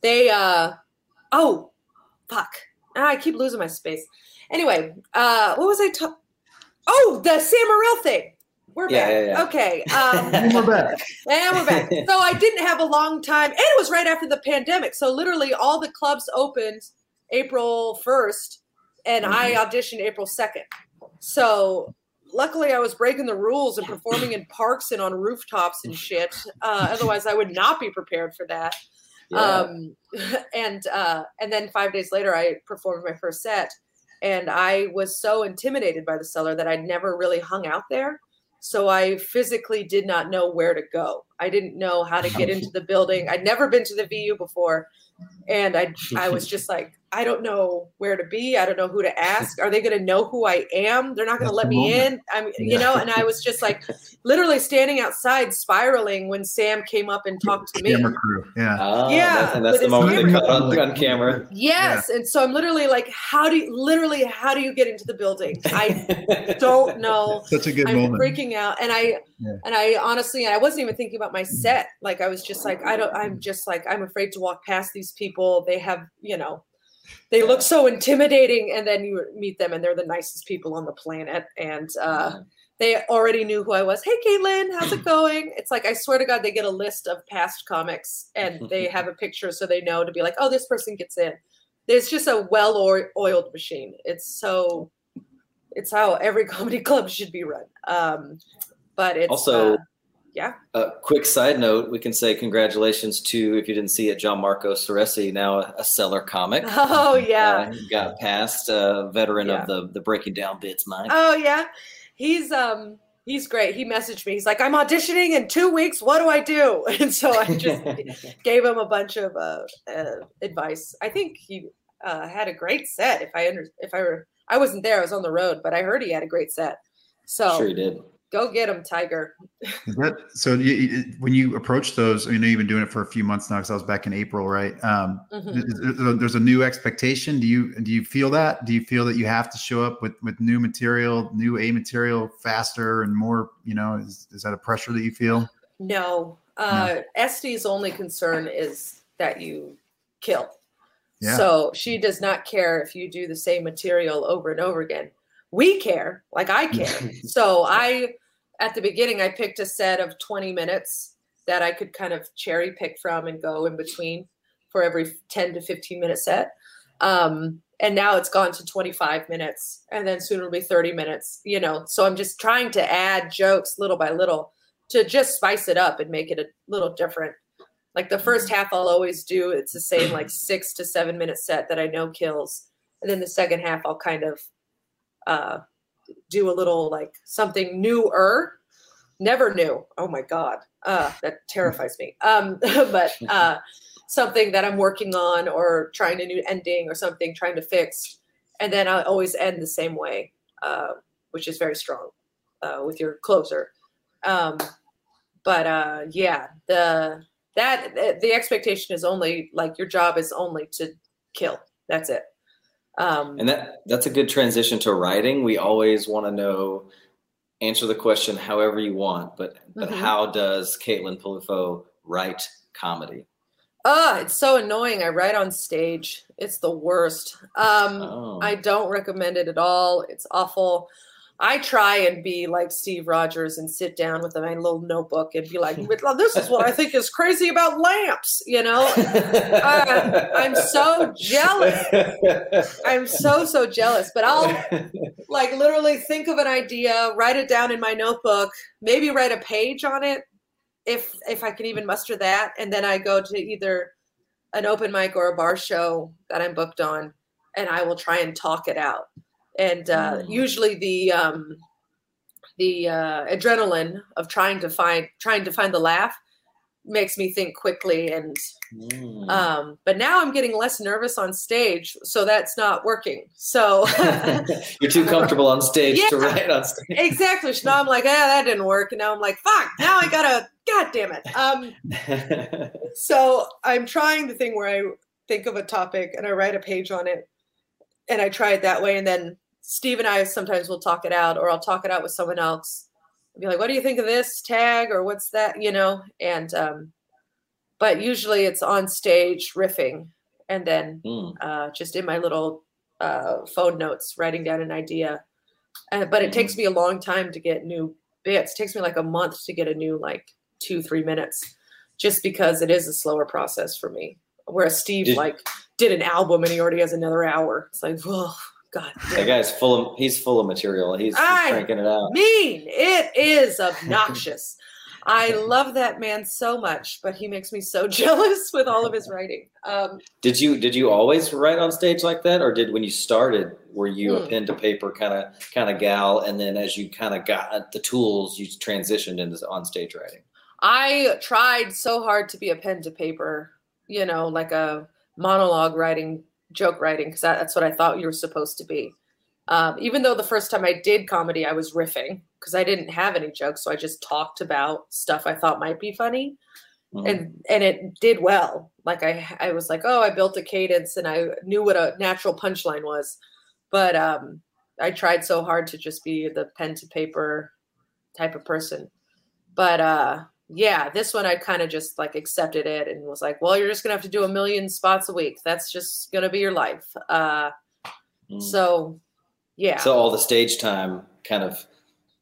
they uh oh fuck. I keep losing my space. Anyway, uh what was I talking? Oh, the Sam Morril thing. We're Yeah, back. yeah, yeah. Okay. Um And we're back. and we're back. so I didn't have a long time, and it was right after the pandemic. So literally, all the clubs opened April first, and I auditioned April second. So luckily, I was breaking the rules and performing in parks and on rooftops and shit. Uh, otherwise, I would not be prepared for that. Yeah. Um, and uh, and then five days later, I performed my first set, and I was so intimidated by the cellar that I'd never really hung out there. So I physically did not know where to go. I didn't know how to get into the building. I'd never been to the VU before. And I I was just like, I don't know where to be. I don't know who to ask. Are they going to know who I am? They're not going to let me in. I'm, you know, and I was just like literally standing outside spiraling when Sam came up and talked to me. Camera crew. Yeah. Oh, Yeah, that's, and that's the his moment they cut on, on camera. Yes. And so I'm literally like, how do you literally how do you get into the building? I don't know. Such a good I'm moment. freaking out. And I Yeah. and I honestly and I wasn't even thinking about my set. Like I was just like, I don't I'm just like I'm afraid to walk past these people. They have, you know, they look so intimidating and then you meet them and they're the nicest people on the planet. And uh they already knew who I was. Hey Caitlin, how's it going? It's like I swear to God, they get a list of past comics and they have a picture so they know to be like, oh, this person gets in. It's just a well oiled machine. It's so it's how every comedy club should be run. Um, but it's Also- uh, yeah. A quick side note: we can say congratulations to, if you didn't see it, John Marco Ceresi, now a, a cellar comic. Oh yeah. Uh, got past uh, veteran Yeah. of the the breaking down bits, Mike. Oh yeah. He's um he's great. He messaged me. He's like, I'm auditioning in two weeks. What do I do? And so I just gave him a bunch of uh, uh, advice. I think he uh, had a great set. If I under, if I were, I wasn't there. I was on the road, but I heard he had a great set. So sure, he did. Go get them, Tiger. That, so you, when you approach those, I know you've been doing it for a few months now because I was back in April, right? Um, Mhm. is- there's a new expectation. Do you do you feel that? Do you feel that you have to show up with with new material, new A material faster and more? You know, is, is that a pressure that you feel? No, uh, Estee's only concern is that you kill. Yeah. So she does not care if you do the same material over and over again. We care, like I care. so I, at the beginning, I picked a set of 20 minutes that I could kind of cherry pick from and go in between for every 10 to 15 minute set. Um, and now it's gone to 25 minutes and then soon it'll be 30 minutes, you know. So I'm just trying to add jokes little by little to just spice it up and make it a little different. Like the first half, I'll always do it's the same like six to seven minute set that I know kills, and then the second half, I'll kind of uh, do a little like something newer, never new. Oh my god, uh, that terrifies me. Um, but uh, something that I'm working on or trying a new ending or something trying to fix, and then I always end the same way, uh, which is very strong uh, with your closer. Um, but uh, yeah, the that the expectation is only like your job is only to kill. That's it. Um, And that that's a good transition to writing. We always want to know, answer the question however you want, but but Mhm. how does Caitlin Peluffo write comedy? Ah, it's so annoying. I write on stage. It's the worst. Um, Oh. I don't recommend it at all. It's awful. I try and be like Steve Rogers and sit down with my little notebook and be like, "Well, "This is what I think is crazy about lamps." You know, uh, I'm so jealous. I'm so so jealous. But I'll like literally think of an idea, write it down in my notebook, maybe write a page on it if if I can even muster that, and then I go to either an open mic or a bar show that I'm booked on, and I will try and talk it out. And uh, Mm. usually the um, the uh, adrenaline of trying to find trying to find the laugh makes me think quickly and Mm. um, but now I'm getting less nervous on stage, so that's not working. So You're too comfortable on stage to write on stage. exactly. So now I'm like, ah, that didn't work, and now I'm like, fuck. Now I gotta, god damn it. Um, so I'm trying the thing where I think of a topic and I write a page on it, and I try it that way, and then Steve and I sometimes will talk it out, or I'll talk it out with someone else. I'll be like, what do you think of this tag, or what's that, you know? And um, but usually it's on stage riffing, and then Mm. uh, just in my little uh, phone notes, writing down an idea. Uh, but it takes me a long time to get new bits. It takes me like a month to get a new like two, three minutes, just because it is a slower process for me. Whereas Steve Did- like did an album and he already has another hour. It's like, oh God, That guy's full of he's full of material. He's, he's cranking it out. mean. It is obnoxious. I love that man so much, but he makes me so jealous with all of his writing. Um, did you did you always write on stage like that, or did when you started were you a Hmm. pen to paper kind of kind of gal, and then as you kind of got the tools, you transitioned into on stage writing? I tried so hard to be a pen to paper, you know, like a monologue writing, joke writing, because that, that's what I thought you were supposed to be. Um, even though the first time I did comedy, I was riffing because I didn't have any jokes, so I just talked about stuff I thought might be funny, Mhm. and and it did well. Like I I was like, oh, I built a cadence and I knew what a natural punchline was, but um, I tried so hard to just be the pen to paper type of person. But uh, yeah, this one I kind of just like accepted it and was like, well, you're just gonna have to do a million spots a week. That's just gonna be your life. Uh, Mm. so yeah, So all the stage time kind of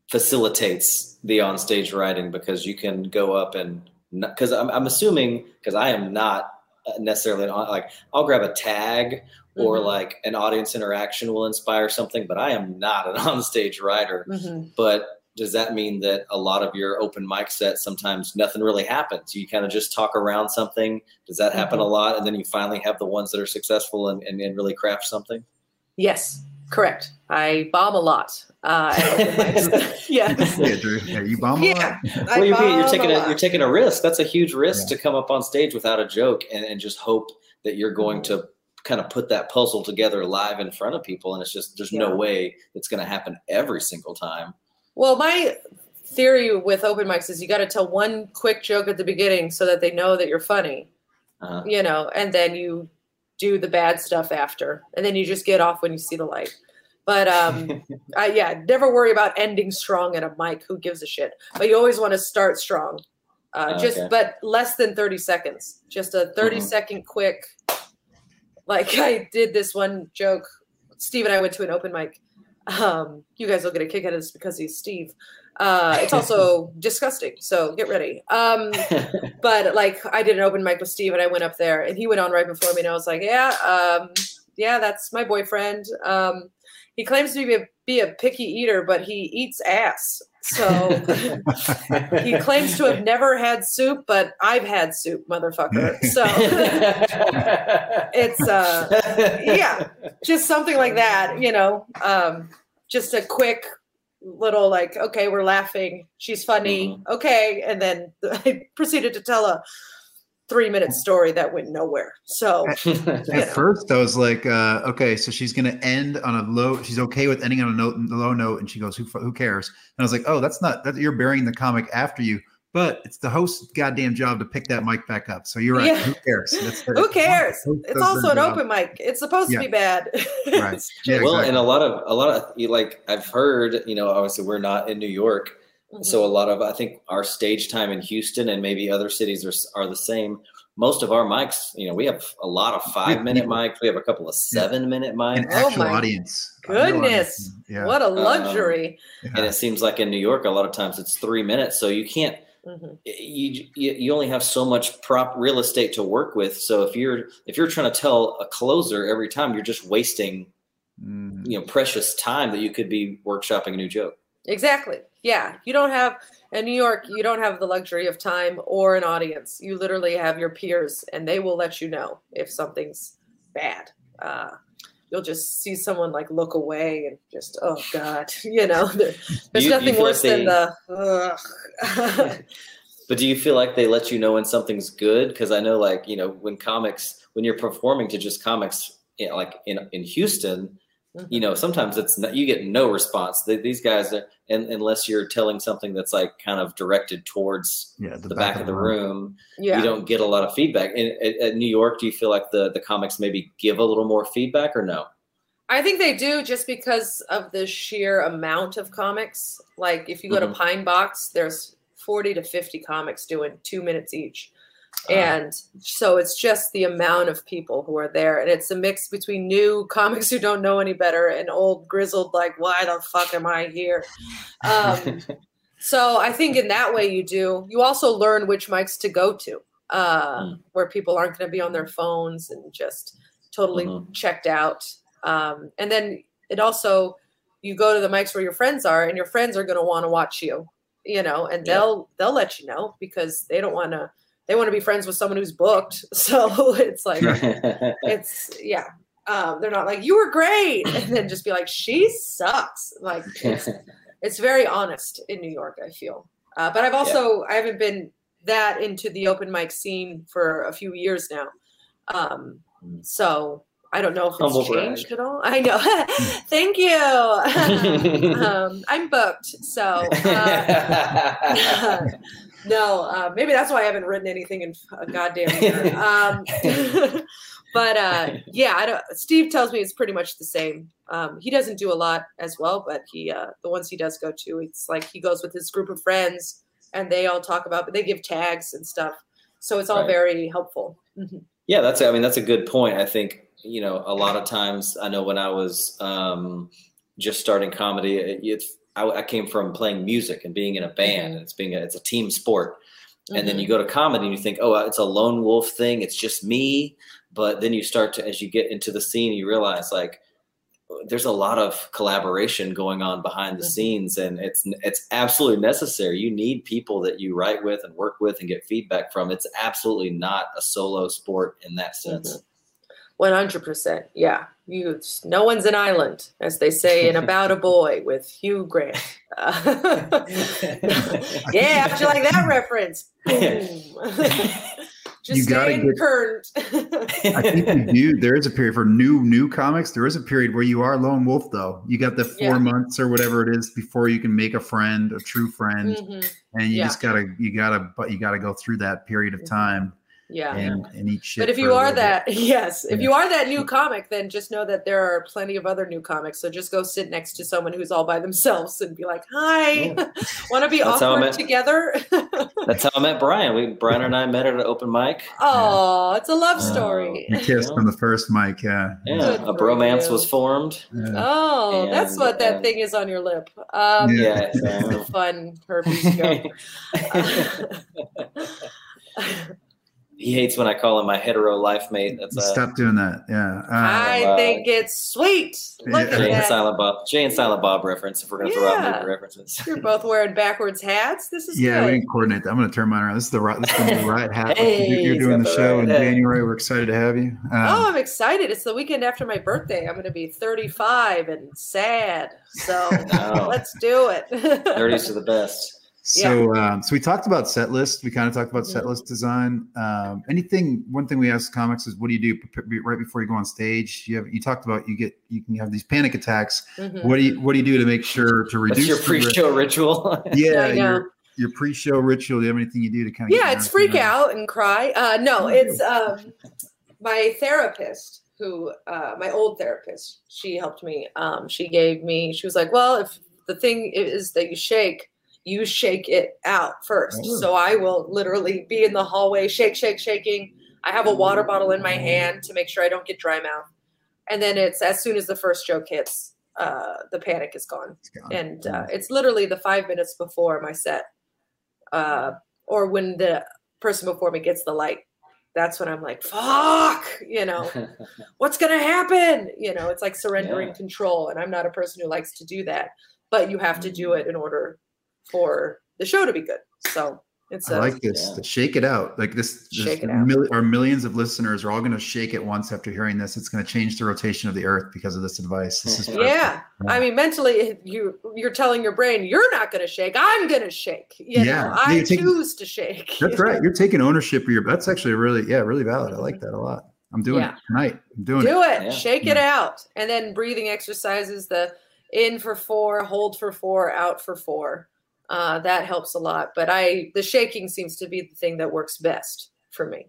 facilitates the on stage writing because you can go up and because I'm, I'm assuming because I am not necessarily on- like I'll grab a tag or Mhm. like an audience interaction will inspire something, but I am not an on stage writer. Mhm. But does that mean that a lot of your open mic sets sometimes nothing really happens? You kind of just talk around something. Does that happen a lot? And then you finally have the ones that are successful and, and, and really craft something? yes, correct. I bomb a lot. Uh, at open mics. yes. Yeah, Drew. Yeah, you bomb a Yeah, lot. I well, you're, you're taking a a, you're taking a risk. That's a huge risk Yeah. to come up on stage without a joke and, and just hope that you're going Mm-hmm. to kind of put that puzzle together live in front of people. And it's just there's no way it's going to happen every single time. Well, my theory with open mics is you got to tell one quick joke at the beginning so that they know that you're funny, Uh, you know, and then you do the bad stuff after, and then you just get off when you see the light. But um, I, yeah, never worry about ending strong at a mic. Who gives a shit? But you always want to start strong. Uh, just Okay. but less than 30 seconds. Just a 30 Mhm. second quick. Like I did this one joke. Steve and I went to an open mic. Um, you guys will get a kick out of this because he's Steve. Uh, it's also disgusting, so get ready. Um, but like I did an open mic with Steve and I went up there and he went on right before me and I was like, yeah, um, yeah, that's my boyfriend. Um, he claims to be a, be a picky eater, but he eats ass. So he claims to have never had soup, but I've had soup, motherfucker. So it's uh, yeah, just something like that, you know. Um, just a quick little like, okay, we're laughing. She's funny. Okay, and then I proceeded to tell a three minute story that went nowhere. So At know. first, I was like, uh, okay, so she's going to end on a low. She's okay with ending on a note, low note, and she goes, "Who, who cares?" And I was like, "Oh, that's not that you're burying the comic after you." But it's the host's goddamn job to pick that mic back up. So you're right. Yeah. Who cares? That's the- who cares? It's also an job. open mic. It's supposed Yeah. to be bad. Right. Yeah, well, exactly. and a lot of a lot of like I've heard, you know, obviously we're not in New York, just- so a lot of I think our stage time in Houston and maybe other cities are are the same. Most of our mics, you know, we have a lot of five minute mics. We have a couple of seven minute An mics, Oh actual my audience. Goodness. audience. Yeah. What a luxury. yeah. and it seems like in New York, a lot of times it's three minutes, so you can't. Mhm. You, you you only have so much prop real estate to work with. So if you're if you're trying to tell a closer every time, you're just wasting Mm. you know precious time that you could be workshopping a new joke. Exactly. Yeah. You don't have in New York, you don't have the luxury of time or an audience. You literally have your peers and they will let you know if something's bad. Uh, you'll just see someone like look away and just, oh God, you know, there- there's you nothing feel like worse than the. But do you feel like they let you know when something's good? Because I know, like you know, when comics, when you're performing to just comics, you know, like in in Houston, you know, sometimes it's not, you get no response. They, these guys, are, and unless you're telling something that's like kind of directed towards Yeah, the, back, of the room, yeah. you don't get a lot of feedback. In, at, at New York, do you feel like the the comics maybe give a little more feedback or no? I think they do just because of the sheer amount of comics. Like if you go Mhm. to Pine Box, there's 40 to 50 comics doing two minutes each. Uh, And so it's just the amount of people who are there. And it's a mix between new comics who don't know any better and old grizzled, like, why the fuck am I here? Um, so I think in that way you do. You also learn which mics to go to, uh, Mm. where people aren't going to be on their phones and just totally Mhm. checked out. Um, and then it also, you go to the mics where your friends are, and your friends are going to want to watch you you know, and they'll they'll let you know because they don't want to they want to be friends with someone who's booked. So it's like it's yeah. Um, they're not like you were great, and then just be like she sucks. Like it's, it's very honest in New York. I feel, uh, but I've also I haven't been that into the open mic scene for a few years now. Um, so I don't know if it's Humble changed brag. at all. I know. Thank you. um, I'm booked, so uh, no. Uh, maybe that's why I haven't written anything in a goddamn year. Um, but uh, yeah, I don't. Steve tells me it's pretty much the same. Um, he doesn't do a lot as well, but he uh, the ones he does go to, it's like he goes with his group of friends, and they all talk about, but they give tags and stuff. So it's all Right. very helpful. Mhm. Yeah, that's I mean that's a good point. I think you know a lot of times I know when I was um, just starting comedy, it, it's I, I came from playing music and being in a band. Mm-hmm. and It's being a, it's a team sport, and then you mm-hmm. go to comedy and you think, oh, uh, it's a lone wolf thing. It's just me. But then you start to as you get into the scene, you realize like there's a lot of collaboration going on behind the Mhm. scenes and it's it's absolutely necessary you need people that you write with and work with and get feedback from it's absolutely not a solo sport in that sense mm-hmm. One hundred percent. Yeah, you. No one's an island, as they say in About a Boy with Hugh Grant. Uh, yeah, how'd you like that reference? Just You gotta get- current. I think you do. There is a period for new new comics. There is a period where you are lone wolf, though. You got the four Yeah. months or whatever it is before you can make a friend, a true friend, Mhm. and you Yeah. just gotta you gotta but you gotta go through that period of Mhm. time Yeah. and and eat shit. But if you are little bit. that, yes, if Yeah. you are that new comic, then just know that there are plenty of other new comics. So just go sit next to someone who's all by themselves and be like, "Hi, want to be That's awkward met- together?" that's how i met brian we brian and i met at an open mic oh, it's a love Oh. story. you kissed on the first mic, yeah. yeah Good a for bromance you. was formed Yeah. Oh, that's what that um, thing is on your lip. Um, Yeah. yeah It's a fun herpes joke. He hates when i call him my hetero life mate that's a Stop doing that. Yeah. Uh, I uh, think it's sweet. Look Yeah. at jay and silent bob jay and silent bob reference if we're gonna throw out Yeah. movie references You're both wearing backwards hats. This is yeah, we good. can coordinate that. I'm going to turn mine around. This is the right. This is the right hat. Hey, you're, you're doing the the show right in hat. January. We're excited to have you. Um, Oh, I'm excited. It's the weekend after my birthday. I'm going to be 35 and sad. So No. let's do it. 30s are the best So, um, so we talked about set list. We kind of talked about set Mhm. list design. Um, anything? One thing we ask comics is, what do you do prep- right before you go on stage? You have you talked about you get you can have these panic attacks. Mhm. What do you what do you do to make sure to reduce what's your pre-show ritual Yeah, I your your pre-show ritual. Do you have anything you do to kind of Yeah, it's freak out and cry. Uh, no, it's um, my therapist who, uh, my old therapist, she helped me. Um, she gave me, she was like, well, if the thing is that you shake, you shake it out first. Oh. So I will literally be in the hallway, shake, shake, shaking. I have a water bottle in my hand to make sure I don't get dry mouth. And then it's as soon as the first joke hits, uh, the panic is gone and uh, it's literally the five minutes before my set uh, or when the person before me gets the light that's when i'm like fuck you know what's gonna happen you know it's like surrendering Yeah. control and i'm not a person who likes to do that but you have to do it in order for the show to be good so it's I a, like this. Yeah. Shake it out. Like this. this Shake it out. Mil- our millions of listeners are all going to shake it once after hearing this. It's going to change the rotation of the Earth because of this advice. This is perfect. yeah i mean mentally you you're telling your brain you're not gonna shake i'm gonna shake you Yeah. know Yeah, i you're taking- choose to shake That's right. You're taking ownership of your. That's actually really, yeah, really valid. I like that a lot. I'm doing Yeah. it tonight. I'm doing do it. it Yeah. shake it out and then breathing exercises the in for four hold for four out for four uh, that helps a lot but i the shaking seems to be the thing that works best for me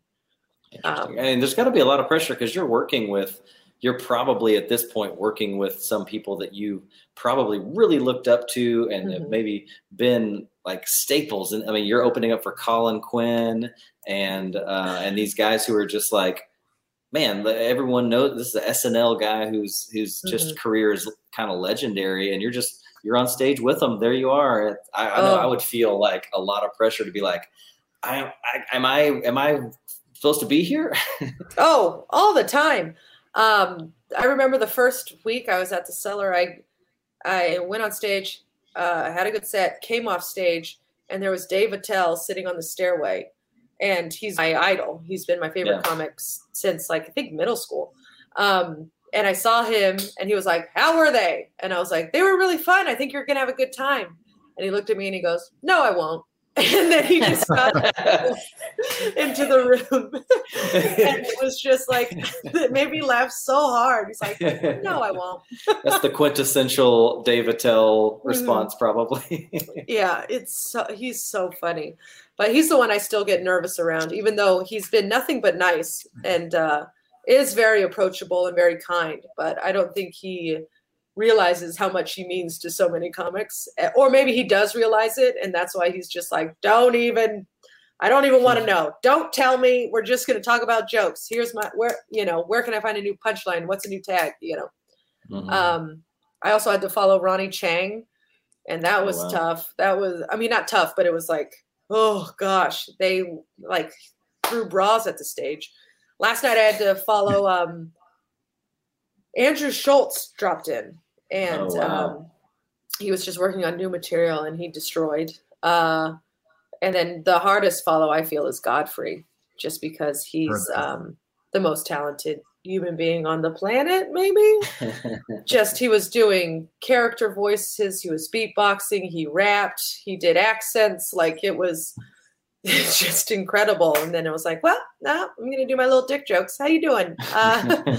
Um, and there's got to be a lot of pressure because you're working with you're probably at this point working with some people that you probably really looked up to and have Mhm. maybe been like staples and i mean you're opening up for colin quinn and uh and these guys who are just like man everyone knows this is the snl guy who's whose just Mm-hmm. career is kind of legendary and you're just you're on stage with them there you are i, I know Oh. i would feel like a lot of pressure to be like I, I am i am i supposed to be here oh all the time um, i remember the first week i was at the cellar i i went on stage uh, had a good set came off stage and there was Dave Attell sitting on the stairway, and he's my idol. He's been my favorite Yeah. comics since like I think middle school. Um, and I saw him, and he was like, "How were they?" And I was like, "They were really fun. I think you're gonna have a good time." And he looked at me and he goes, "No, I won't." And then he just got into the room, and it was just like it made me laugh so hard. He's like, "No, I won't." That's the quintessential Dave Attell Mm-hmm. response, probably. yeah it's so he's so funny but he's the one i still get nervous around even though he's been nothing but nice and uh is very approachable and very kind but i don't think he realizes how much he means to so many comics or maybe he does realize it and that's why he's just like don't even i don't even want to know don't tell me we're just going to talk about jokes here's my where you know where can i find a new punchline what's a new tag you know Mhm. um, I also had to follow Ronny Chieng, and that Oh, was wow. tough. That was, I mean, not tough, but it was like, oh gosh, they like threw bras at the stage. Last night I had to follow um, Andrew Schulz dropped in, and Oh, wow. um, he was just working on new material, and he destroyed. Uh, and then the hardest follow I feel is Godfrey, just because he's um, the most talented human being on the planet, maybe just he was doing character voices he was beatboxing he rapped he did accents like it was just incredible. And then it was like well no i'm gonna do my little dick jokes. How you doing? Uh,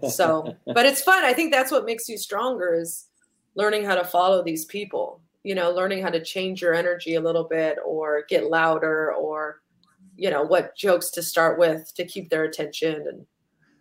so but it's fun. I think that's what makes you stronger is learning how to follow these people you know learning how to change your energy a little bit or get louder or you know what jokes to start with to keep their attention and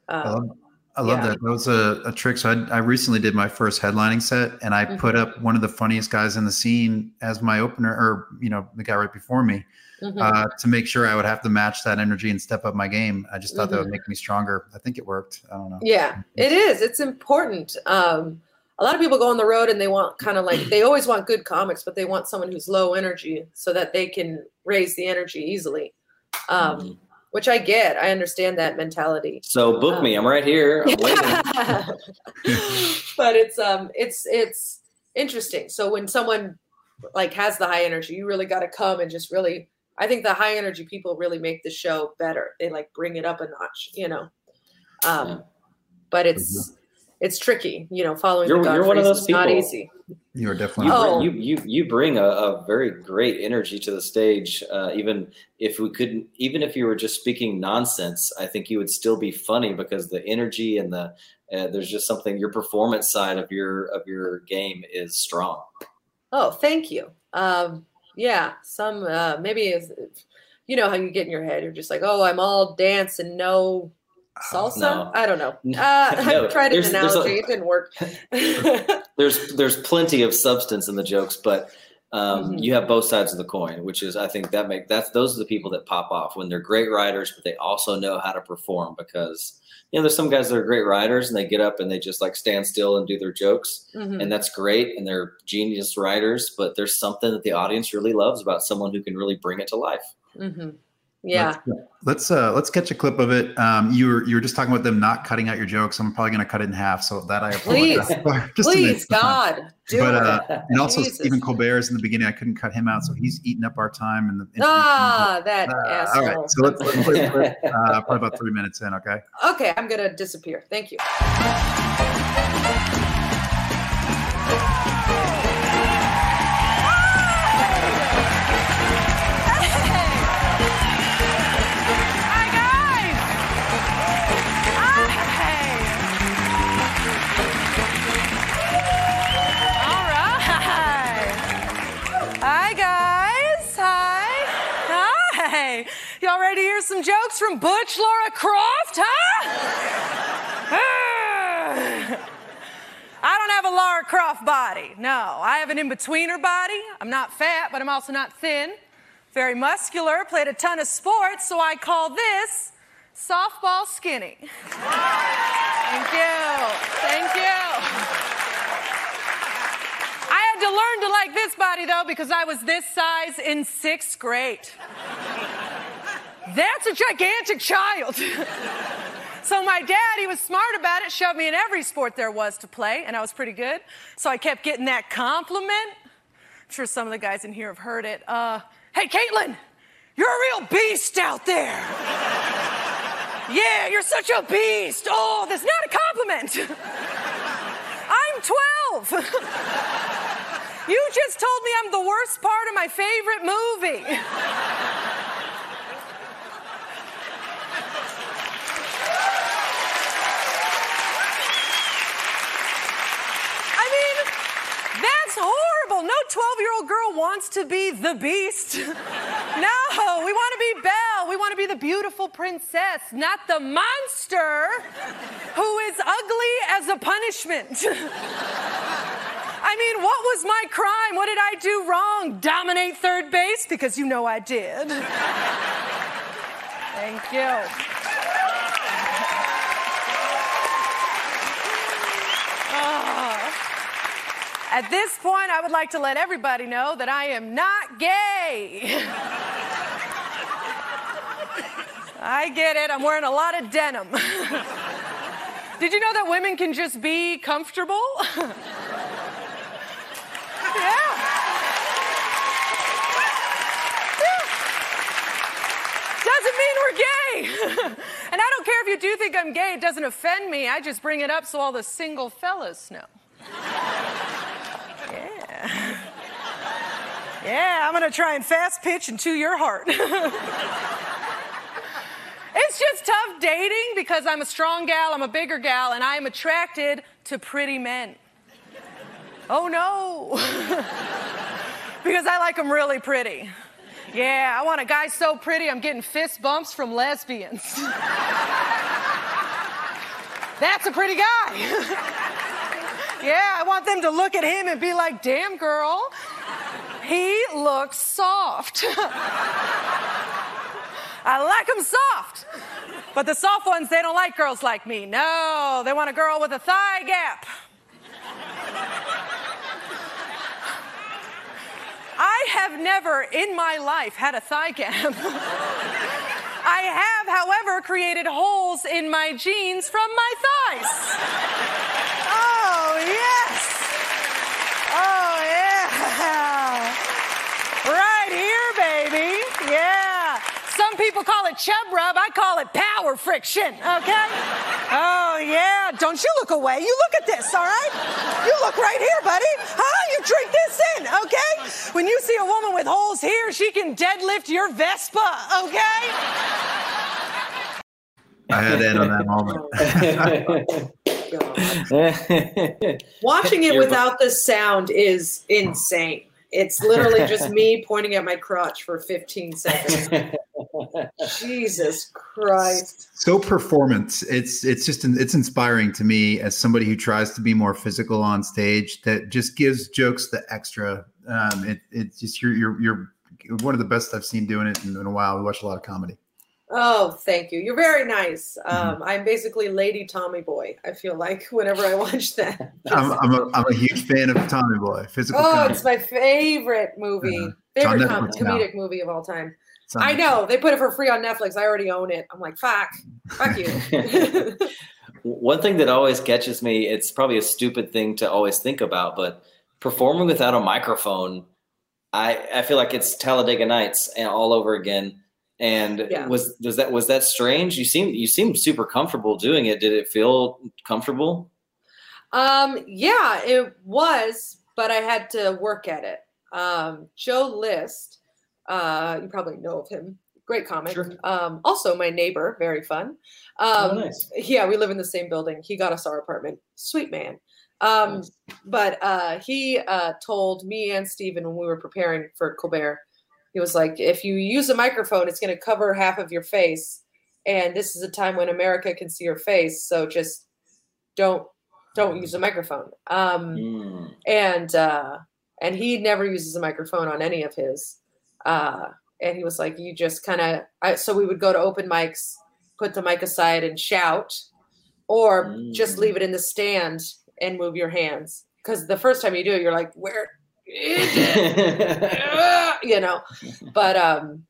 I um, love, I love yeah. that. That was a, a trick. So I, I recently did my first headlining set, and I put Mhm. up one of the funniest guys in the scene as my opener, or you know, the guy right before me, mhm. uh, to make sure I would have to match that energy and step up my game. I just thought that would make me stronger. I think it worked. I don't know. Yeah, it is. It's important. Um, a lot of people go on the road and they want kind of like they always want good comics, but they want someone who's low energy so that they can raise the energy easily. Um, Mhm. Which I get. I understand that mentality. so book me. I'm right here. I'm waiting. but it's um it's it's interesting. So when someone like has the high energy, you really got to come and just really. I think the high energy people really make the show better. They like bring it up a notch, you know. Um. But it's it's tricky, you know. Following You're- the you're one of those is not easy. You are You, definitely. Oh. bring, you you you bring a, a very great energy to the stage. Uh, even if we couldn't, even if you were just speaking nonsense, I think you would still be funny because the energy and the uh, there's just something. Your performance side of your of your game is strong. Oh, thank you. Um, yeah, some uh, maybe is you know how you get in your head. You're just like, oh, I'm all dance and no salsa. No. I don't know. Uh, No, I tried an there's a- analogy. it didn't work. there's there's plenty of substance in the jokes, but um, Mhm. you have both sides of the coin, which is I think that make that's those are the people that pop off when they're great writers, but they also know how to perform because you know there's some guys that are great writers and they get up and they just like stand still and do their jokes Mhm. and that's great and they're genius writers, but there's something that the audience really loves about someone who can really bring it to life. Mhm. Yeah. Let's uh let's catch a clip of it. Um, you were you were just talking about them not cutting out your jokes. I'm probably going to cut it in half, so that I apologize. to make Please. God, do But, it. uh, And also Jesus. Stephen Colbert's in the beginning. I couldn't cut him out, so he's eating up our time. And the ah, that Uh, asshole. all right, so let's, let's play the clip, uh, probably about three minutes in. Okay. okay, I'm gonna disappear. Thank you. Hear some jokes from Butch Laura Croft, huh? I don't have a Laura Croft body. No, I have an in-betweener body. I'm not fat, but I'm also not thin. Very muscular, played a ton of sports, so I call this softball skinny. Thank you. Thank you. I had to learn to like this body though because I was this size in sixth grade. That's a gigantic child. So my dad, he was smart about it, shoved me in every sport there was to play, and I was pretty good. So I kept getting that compliment. I'm sure some of the guys in here have heard it. Uh, hey, Caitlin, you're a real beast out there. yeah, you're such a beast. Oh, that's not a compliment. I'm 12. you just told me I'm the worst part of my favorite movie. I mean, that's horrible. No 12 year old girl wants to be the beast. no, we want to be Belle. We want to be the beautiful princess, not the monster who is ugly as a punishment. I mean, what was my crime? What did I do wrong? Dominate third base? Because you know I did. Thank you. At this point, I would like to let everybody know that I am not gay. I get it. I'm wearing a lot of denim. Did you know that women can just be comfortable? yeah. Doesn't mean we're gay. and I don't care if you do think I'm gay, it doesn't offend me. I just bring it up so all the single fellas know. Yeah. Yeah, I'm gonna try and fast pitch into your heart. It's just tough dating because I'm a strong gal, I'm a bigger gal, and I am attracted to pretty men. Oh no. because I like them really pretty. Yeah, I want a guy so pretty I'm getting fist bumps from lesbians. That's a pretty guy. yeah, I want them to look at him and be like, damn, girl, he looks soft. I like them soft. But the soft ones, they don't like girls like me. No, they want a girl with a thigh gap. I have never in my life had a thigh gap. I have, however, created holes in my jeans from my thighs. Oh, yes. Oh, yeah. Right here, baby. Yeah. Some people call it chub rub. I call it power friction, okay? Oh, yeah. Don't you look away. You look at this, all right? You look right here, buddy. Huh? You drink this in, okay? When you see a woman with holes here, she can deadlift your Vespa, okay? I had in on that moment. Watching it without the sound is insane. It's literally just me pointing at my crotch for 15 seconds. Jesus Christ. so performance it's it's just it's inspiring to me as somebody who tries to be more physical on stage that just gives jokes the extra um it it's just you're you're you're one of the best i've seen doing it in, in a while we watch a lot of comedy Oh, thank you. You're very nice. Um, I'm basically Lady Tommy Boy. I feel like whenever I watch that. I'm, I'm, a, I'm a huge fan of tommy boy physical Oh, comedy. it's my favorite movie, Yeah. Favorite com- Netflix now. comedic movie of all time. I know they put it for free on Netflix. I already own it. I'm like, fuck, fuck you. One thing that always catches me, it's probably a stupid thing to always think about, but performing without a microphone, I, I feel like it's Talladega Nights and all over again. And Yeah. was was that was that strange? You seem you seem super comfortable doing it. Did it feel comfortable? Um, yeah, it was, but I had to work at it. Um, Joe List, uh, you probably know of him. Great comic. Sure. Um, also my neighbor, very fun. Um, Oh, nice. yeah, we live in the same building. He got us our apartment. Sweet man. Um, Nice. but uh, he uh, told me and Steven when we were preparing for Colbert, he was like, if you use a microphone, it's going to cover half of your face. And this is a time when America can see your face. So just don't don't use a microphone. Um, Mm. and uh, and he never uses a microphone on any of his. Uh, and he was like, you just kind of. So we would go to open mics, put the mic aside, and shout, or just Mm. leave it in the stand and move your hands. Because the first time you do it, you're like, where you know. But um,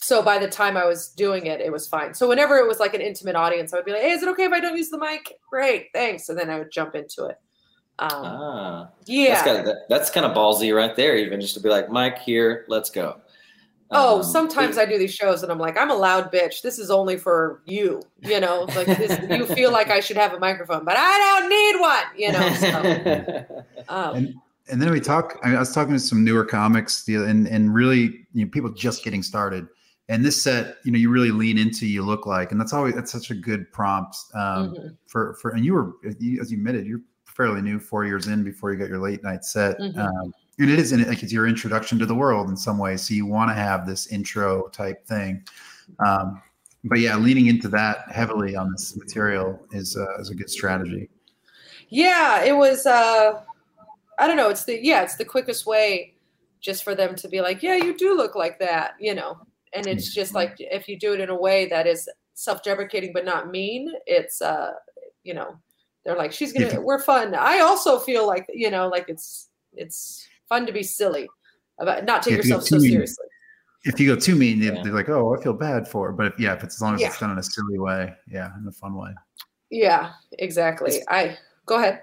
so by the time I was doing it, it was fine. So whenever it was like an intimate audience, I would be like, hey, is it okay if I don't use the mic? Great, thanks. And then I would jump into it. Um, ah, yeah. that's kind of that's kind of ballsy right there. Even just to be like, Mike, here, let's go. Oh, Um, sometimes I do these shows and I'm like, I'm a loud bitch. This is only for you. You know, like this, you feel like I should have a microphone, but I don't need one. You know. So, um, And and then we talk. I, mean, I was talking to some newer comics, and and really, you know, people just getting started. And this set, you know, you really lean into you look like, and that's always that's such a good prompt um, mhm, for for. And you were, you, as you admitted, you're fairly new, four years in before you got your late night set. Mhm. Um, and it is in like it's your introduction to the world in some ways. So you want to have this intro type thing. Um, but yeah, leaning into that heavily on this material is uh, is a good strategy. yeah, it was. uh I don't know. It's the yeah, it's the quickest way, just for them to be like, yeah, you do look like that. You know, and it's just like if you do it in a way that is self-deprecating but not mean, it's uh, you know, they're like, she's gonna, we're fun. I also feel like you know, like it's it's fun to be silly about not take yourself so tune- seriously. if you go too mean, Yeah. they're like, "Oh, I feel bad for." It. But if, yeah, if it's as long as it's done in a silly way, yeah, in a fun way. Yeah, exactly. I go ahead.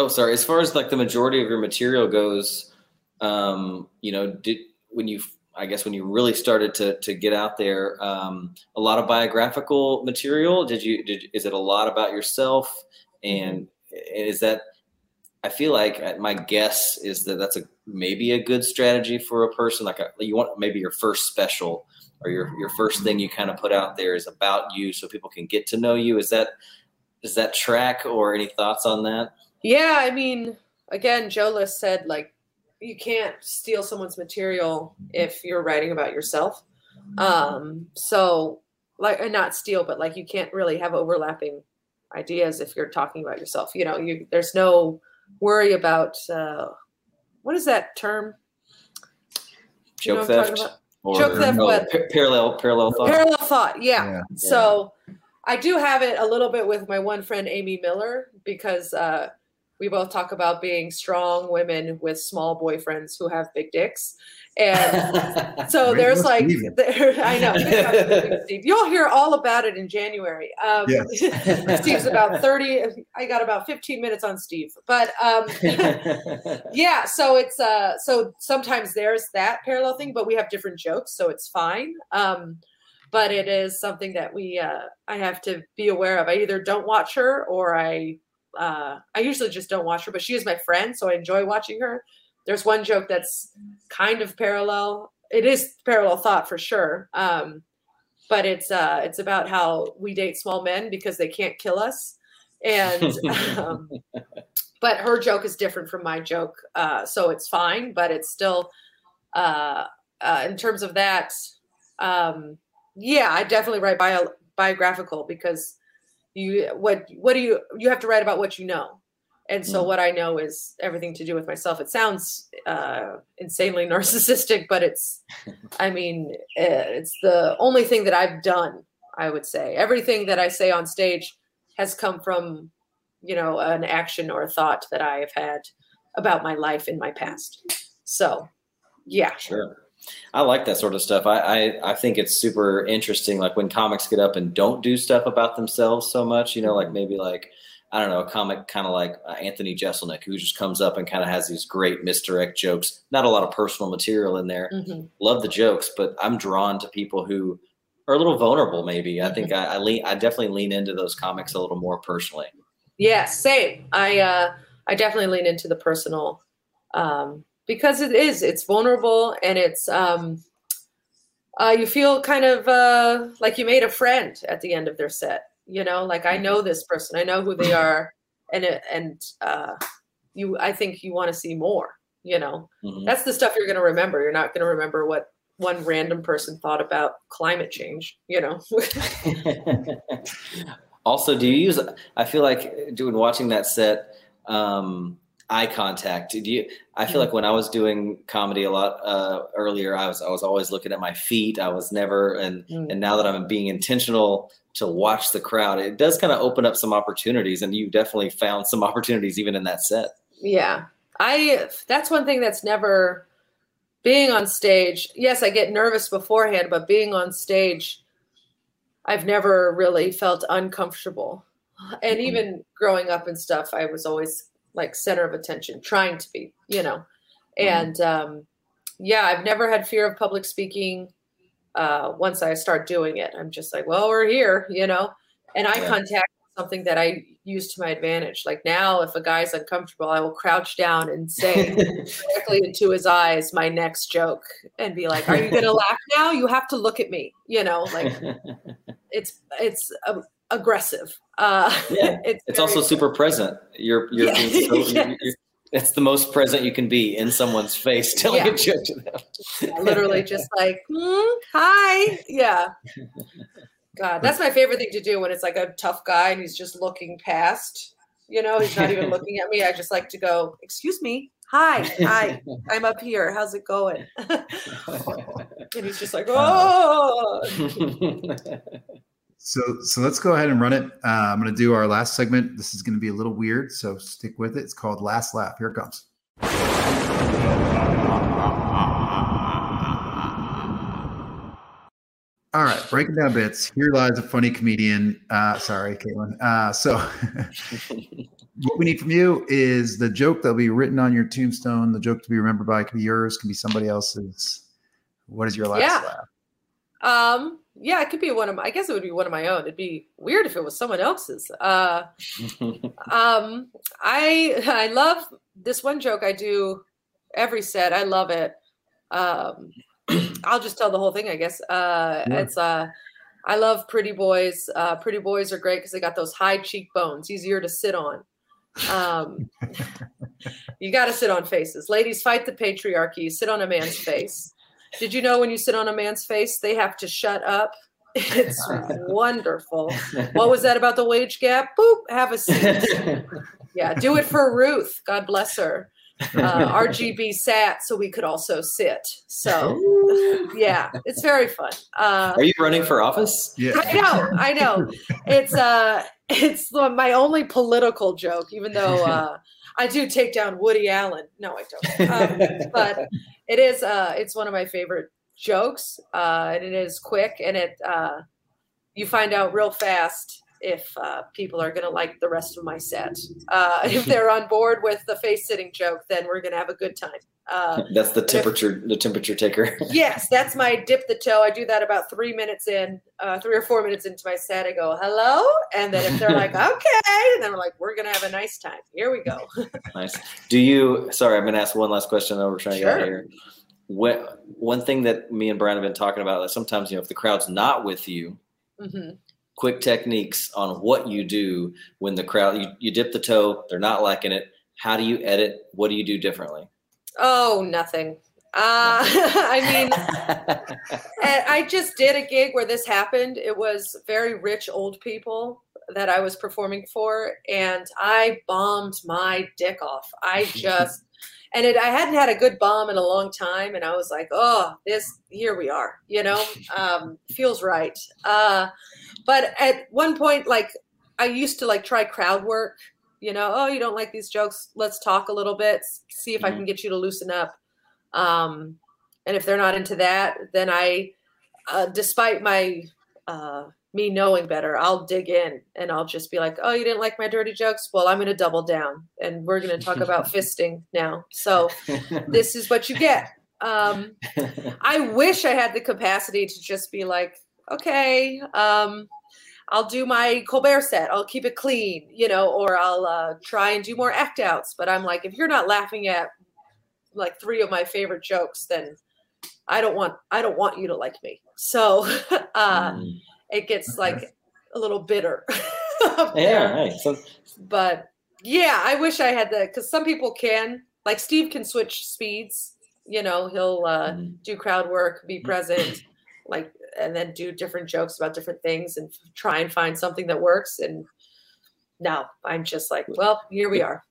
Oh, sorry. As far as like the majority of your material goes, um, you know, did when you, I guess, when you really started to to get out there, um, a lot of biographical material. Did you? Did is it a lot about yourself? And is that? I feel like uh, my guess is that that's a maybe a good strategy for a person. Like a, you want maybe your first special or your your first thing you kind of put out there is about you, so people can get to know you. Is that is that track or any thoughts on that? Yeah, I mean, again, Joe List said like you can't steal someone's material if you're writing about yourself. Um, so like and not steal, but like you can't really have overlapping ideas if you're talking about yourself. You know, you there's no worry about uh what is that term? You know Joke what I'm theft? Or, Joke theft, what? pa- parallel parallel thought. Parallel thought, yeah. Yeah. So I do have it a little bit with my one friend Amy Miller because uh, we both talk about being strong women with small boyfriends who have big dicks, and so there's like there, I know Steve. You'll hear all about it in January. Um, Steve's about thirty. I got about fifteen minutes on Steve, but um, yeah so it's uh so sometimes there's that parallel thing but we have different jokes so it's fine um but it is something that we uh i have to be aware of i either don't watch her or i uh i usually just don't watch her but she is my friend so i enjoy watching her. There's one joke that's kind of parallel. It is parallel thought for sure um but it's uh it's about how we date small men because they can't kill us. And um, but her joke is different from my joke uh, so it's fine but it's still uh, uh, in terms of that um, yeah i definitely write bio, biographical because you what what do you you have to write about what you know. And so Mm. what i know is everything to do with myself. It sounds uh, insanely narcissistic but it's i mean eh, it's the only thing that i've done i would say. Everything that i say on stage has come from you know an action or a thought that i have had about my life in my past. So yeah. Sure. I like that sort of stuff. I, I, I think it's super interesting. Like when comics get up and don't do stuff about themselves so much, you know, like maybe like, I don't know, a comic kind of like uh, Anthony Jeselnik, who just comes up and kind of has these great misdirect jokes. Not a lot of personal material in there. hmm Love the jokes, but I'm drawn to people who are a little vulnerable. Maybe I think I, I lean, I definitely lean into those comics a little more personally. yeah same i uh i definitely lean into the personal um because it is it's vulnerable and it's um uh you feel kind of uh like you made a friend at the end of their set you know like i know this person i know who they are and it, and uh you i think you want to see more you know Mhm. that's the stuff you're going to remember you're not going to remember what one random person thought about climate change you know also, do you use? I feel like doing watching that set, um, eye contact. Do you? I feel like when I was doing comedy a lot uh, earlier, I was I was always looking at my feet. I was never, and Mm. and now that I'm being intentional to watch the crowd, it does kind of open up some opportunities. And you definitely found some opportunities even in that set. Yeah. I that's one thing that's never being on stage. Yes, I get nervous beforehand, but being on stage I've never really felt uncomfortable. And even growing up and stuff, I was always like center of attention, trying to be, you know. And um, yeah, I've never had fear of public speaking. Uh, once I start doing it, I'm just like, well, we're here, you know. And eye Yeah. contact is something that I use to my advantage. Like now, if a guy's uncomfortable, I will crouch down and say directly into his eyes my next joke and be like, "Are you going to laugh now? You have to look at me." You know, like it's it's um, aggressive. Uh, Yeah, it's it's also super present. You're you're, Yeah. so, Yes. you're, you're it's the most present you can be in someone's face telling Yeah. a joke to them. literally just like, "Hmm, "Hi, yeah." God, that's my favorite thing to do when it's like a tough guy and he's just looking past. You know, he's not even looking at me. I just like to go, "Excuse me, hi, hi, I'm up here. How's it going?" and he's just like, "Oh." So, so let's go ahead and run it. Uh, I'm going to do our last segment. This is going to be a little weird, so stick with it. It's called Last Laugh. Here it comes. All right, breaking down bits. Here lies a funny comedian. Uh, sorry, Caitlin. Uh, so, what we need from you is the joke that'll be written on your tombstone. The joke to be remembered by can be yours, can be somebody else's. What is your last Yeah. laugh? Um, yeah, it could be one of my, I guess it would be one of my own. It'd be weird if it was someone else's. Uh, um, I, I love this one joke I do every set. I love it. Um, I'll just tell the whole thing, I guess. Uh, Yeah. it's, uh, I love pretty boys. Uh, pretty boys are great because they got those high cheekbones, easier to sit on. Um, you got to sit on faces. Ladies, fight the patriarchy. Sit on a man's face. Did you know when you sit on a man's face, they have to shut up? It's wonderful. What was that about the wage gap? Boop, have a seat. Yeah, do it for Ruth. God bless her. Uh, RGB sat so we could also sit. So, yeah, it's very fun. Uh, Are you running for office? Yeah. I know, I know. It's uh it's my only political joke, even though uh I do take down Woody Allen. No, I don't. Um, but it is uh it's one of my favorite jokes. Uh and it is quick and it uh you find out real fast if uh, people are going to like the rest of my set. Uh, if they're on board with the face sitting joke, then we're going to have a good time. Uh, That's the temperature the temperature taker. yes, that's my dip the toe. I do that about three minutes in, uh, three or four minutes into my set. I go, hello. And then if they're like, okay, and then we're like, we're going to have a nice time. Here we go. nice. Do you sorry, I'm gonna ask one last question and we're trying to get out Sure. here. What one thing that me and Brian have been talking about is sometimes, you know, if the crowd's not with you, hmm quick techniques on what you do when the crowd you, you dip the toe, they're not liking it. How do you edit? What do you do differently? Oh, nothing. Uh, I mean, I just did a gig where this happened. It was very rich old people that I was performing for, and I bombed my dick off. I just, and it, I hadn't had a good bomb in a long time, and I was like, oh, this, here we are, you know, um, feels right. Uh, but at one point, like, I used to like try crowd work, you know, oh, you don't like these jokes, let's talk a little bit, see if I can get you to loosen up. Um, and if they're not into that, then I, uh, despite my uh, me knowing better, I'll dig in and I'll just be like, "Oh, you didn't like my dirty jokes? Well, I'm going to double down, and we're going to talk about fisting now. So this is what you get." Um, I wish I had the capacity to just be like, "Okay, um, I'll do my Colbert set. I'll keep it clean, you know, or I'll uh, try and do more act outs." But I'm like, if you're not laughing at like three of my favorite jokes, then I don't want I don't want you to like me. So uh, Mm. It gets like a little bitter. yeah, right. So But yeah, I wish I had that because some people can like Steve can switch speeds. You know, he'll uh, mm, do crowd work, be present, like, and then do different jokes about different things and try and find something that works. And now I'm just like, well, here we are.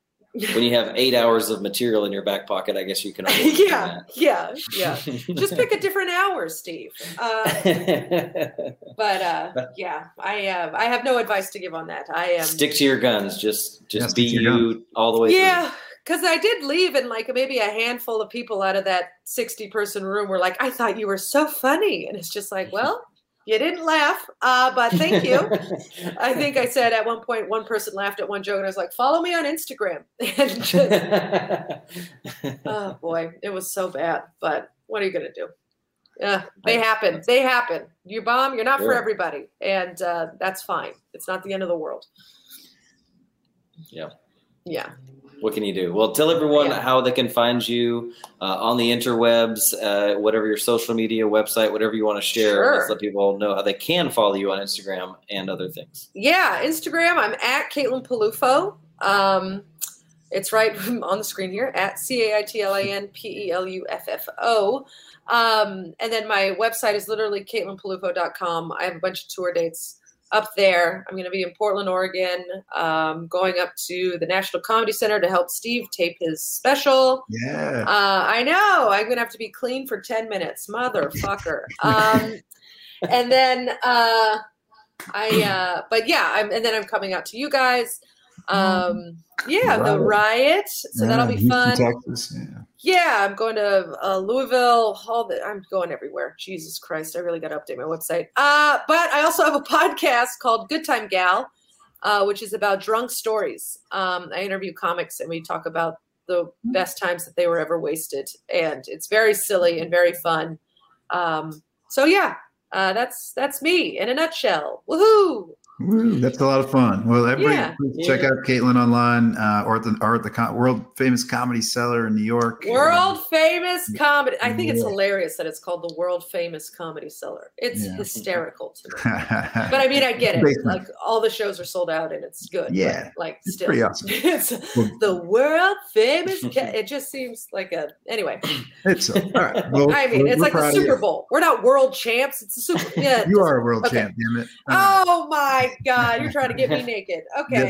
When you have eight hours of material in your back pocket, I guess you can. afford to yeah, yeah, yeah. Just pick a different hour, Steve. Uh, but uh, yeah, I uh, I have no advice to give on that. I am Stick to your guns. Just just stick be you all the way. through. Yeah, because I did leave, and like maybe a handful of people out of that 60 person room were like, I thought you were so funny. And it's just like, well, You didn't laugh, uh, but thank you. I think I said at one point one person laughed at one joke, and I was like, "Follow me on Instagram." just, oh boy, it was so bad. But what are you gonna do? Yeah, they happen. They happen. You bomb. You're not for everybody, and uh, that's fine. It's not the end of the world. Yeah. Yeah. What can you do? Well, tell everyone Yeah. how they can find you uh, on the interwebs, uh, whatever your social media website, whatever you want to share. Sure. Let's let people know how they can follow you on Instagram and other things. Yeah, Instagram. I'm at Caitlin Peluffo. Um, it's right on the screen here at C A I T L A N P E L U F F O. Um, and then my website is literally CaitlinPeluffo.com. I have a bunch of tour dates up there. I'm going to be in Portland, Oregon, um, going up to the National Comedy Center to help Steve tape his special. Yeah. Uh, I know. I'm gonna have to be clean for ten minutes, motherfucker. Um, and then uh, I, uh, but yeah, I'm, and then I'm coming out to you guys. Um, yeah, the riot. So that'll be Houston, fun. Texas. Yeah. Yeah, I'm going to uh, Louisville. All the, I'm going everywhere. Jesus Christ, I really got to update my website. Uh, but I also have a podcast called Good Time Gal, uh, which is about drunk stories. Um, I interview comics and we talk about the best times that they were ever wasted, and it's very silly and very fun. Um, so yeah, uh, that's that's me in a nutshell. Woohoo! Woo, that's a lot of fun. Well, everybody, Yeah. please check out Caitlin online uh, or at the or at the co- world famous comedy cellar in New York. World famous comedy. I think it's hilarious that it's called the world famous comedy cellar. It's Yeah. hysterical to me. but But I mean, I get it. Basement. Like all the shows are sold out and it's good. but, Yeah, like it's still, pretty awesome. it's the world famous. Ca- it just seems like a anyway. it's all right. Well, I mean, it's like the Super. Bowl. We're not world champs. It's a Super. Yeah. You are a world Okay. champ, damn it. All right. Oh my God! You're trying to get me naked. Okay.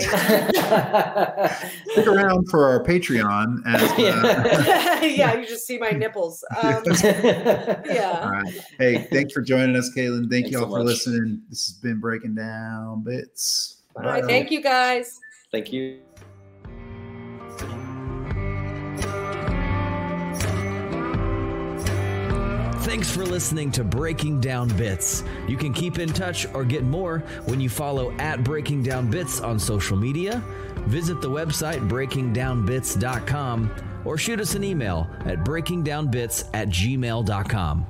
Stick around for our Patreon. As, uh, yeah, you just see my nipples. Um, yeah. right. Hey, thanks for joining us, Caitlin. Thank Thanks you all so for much. listening. This has been Breaking Down Bits. All right. Thank you guys. Thank you. Thanks for listening to Breaking Down Bits. You can keep in touch or get more when you follow at Breaking Down Bits on social media, visit the website breakingdownbits.com, or shoot us an email at breakingdownbits at gmail.com.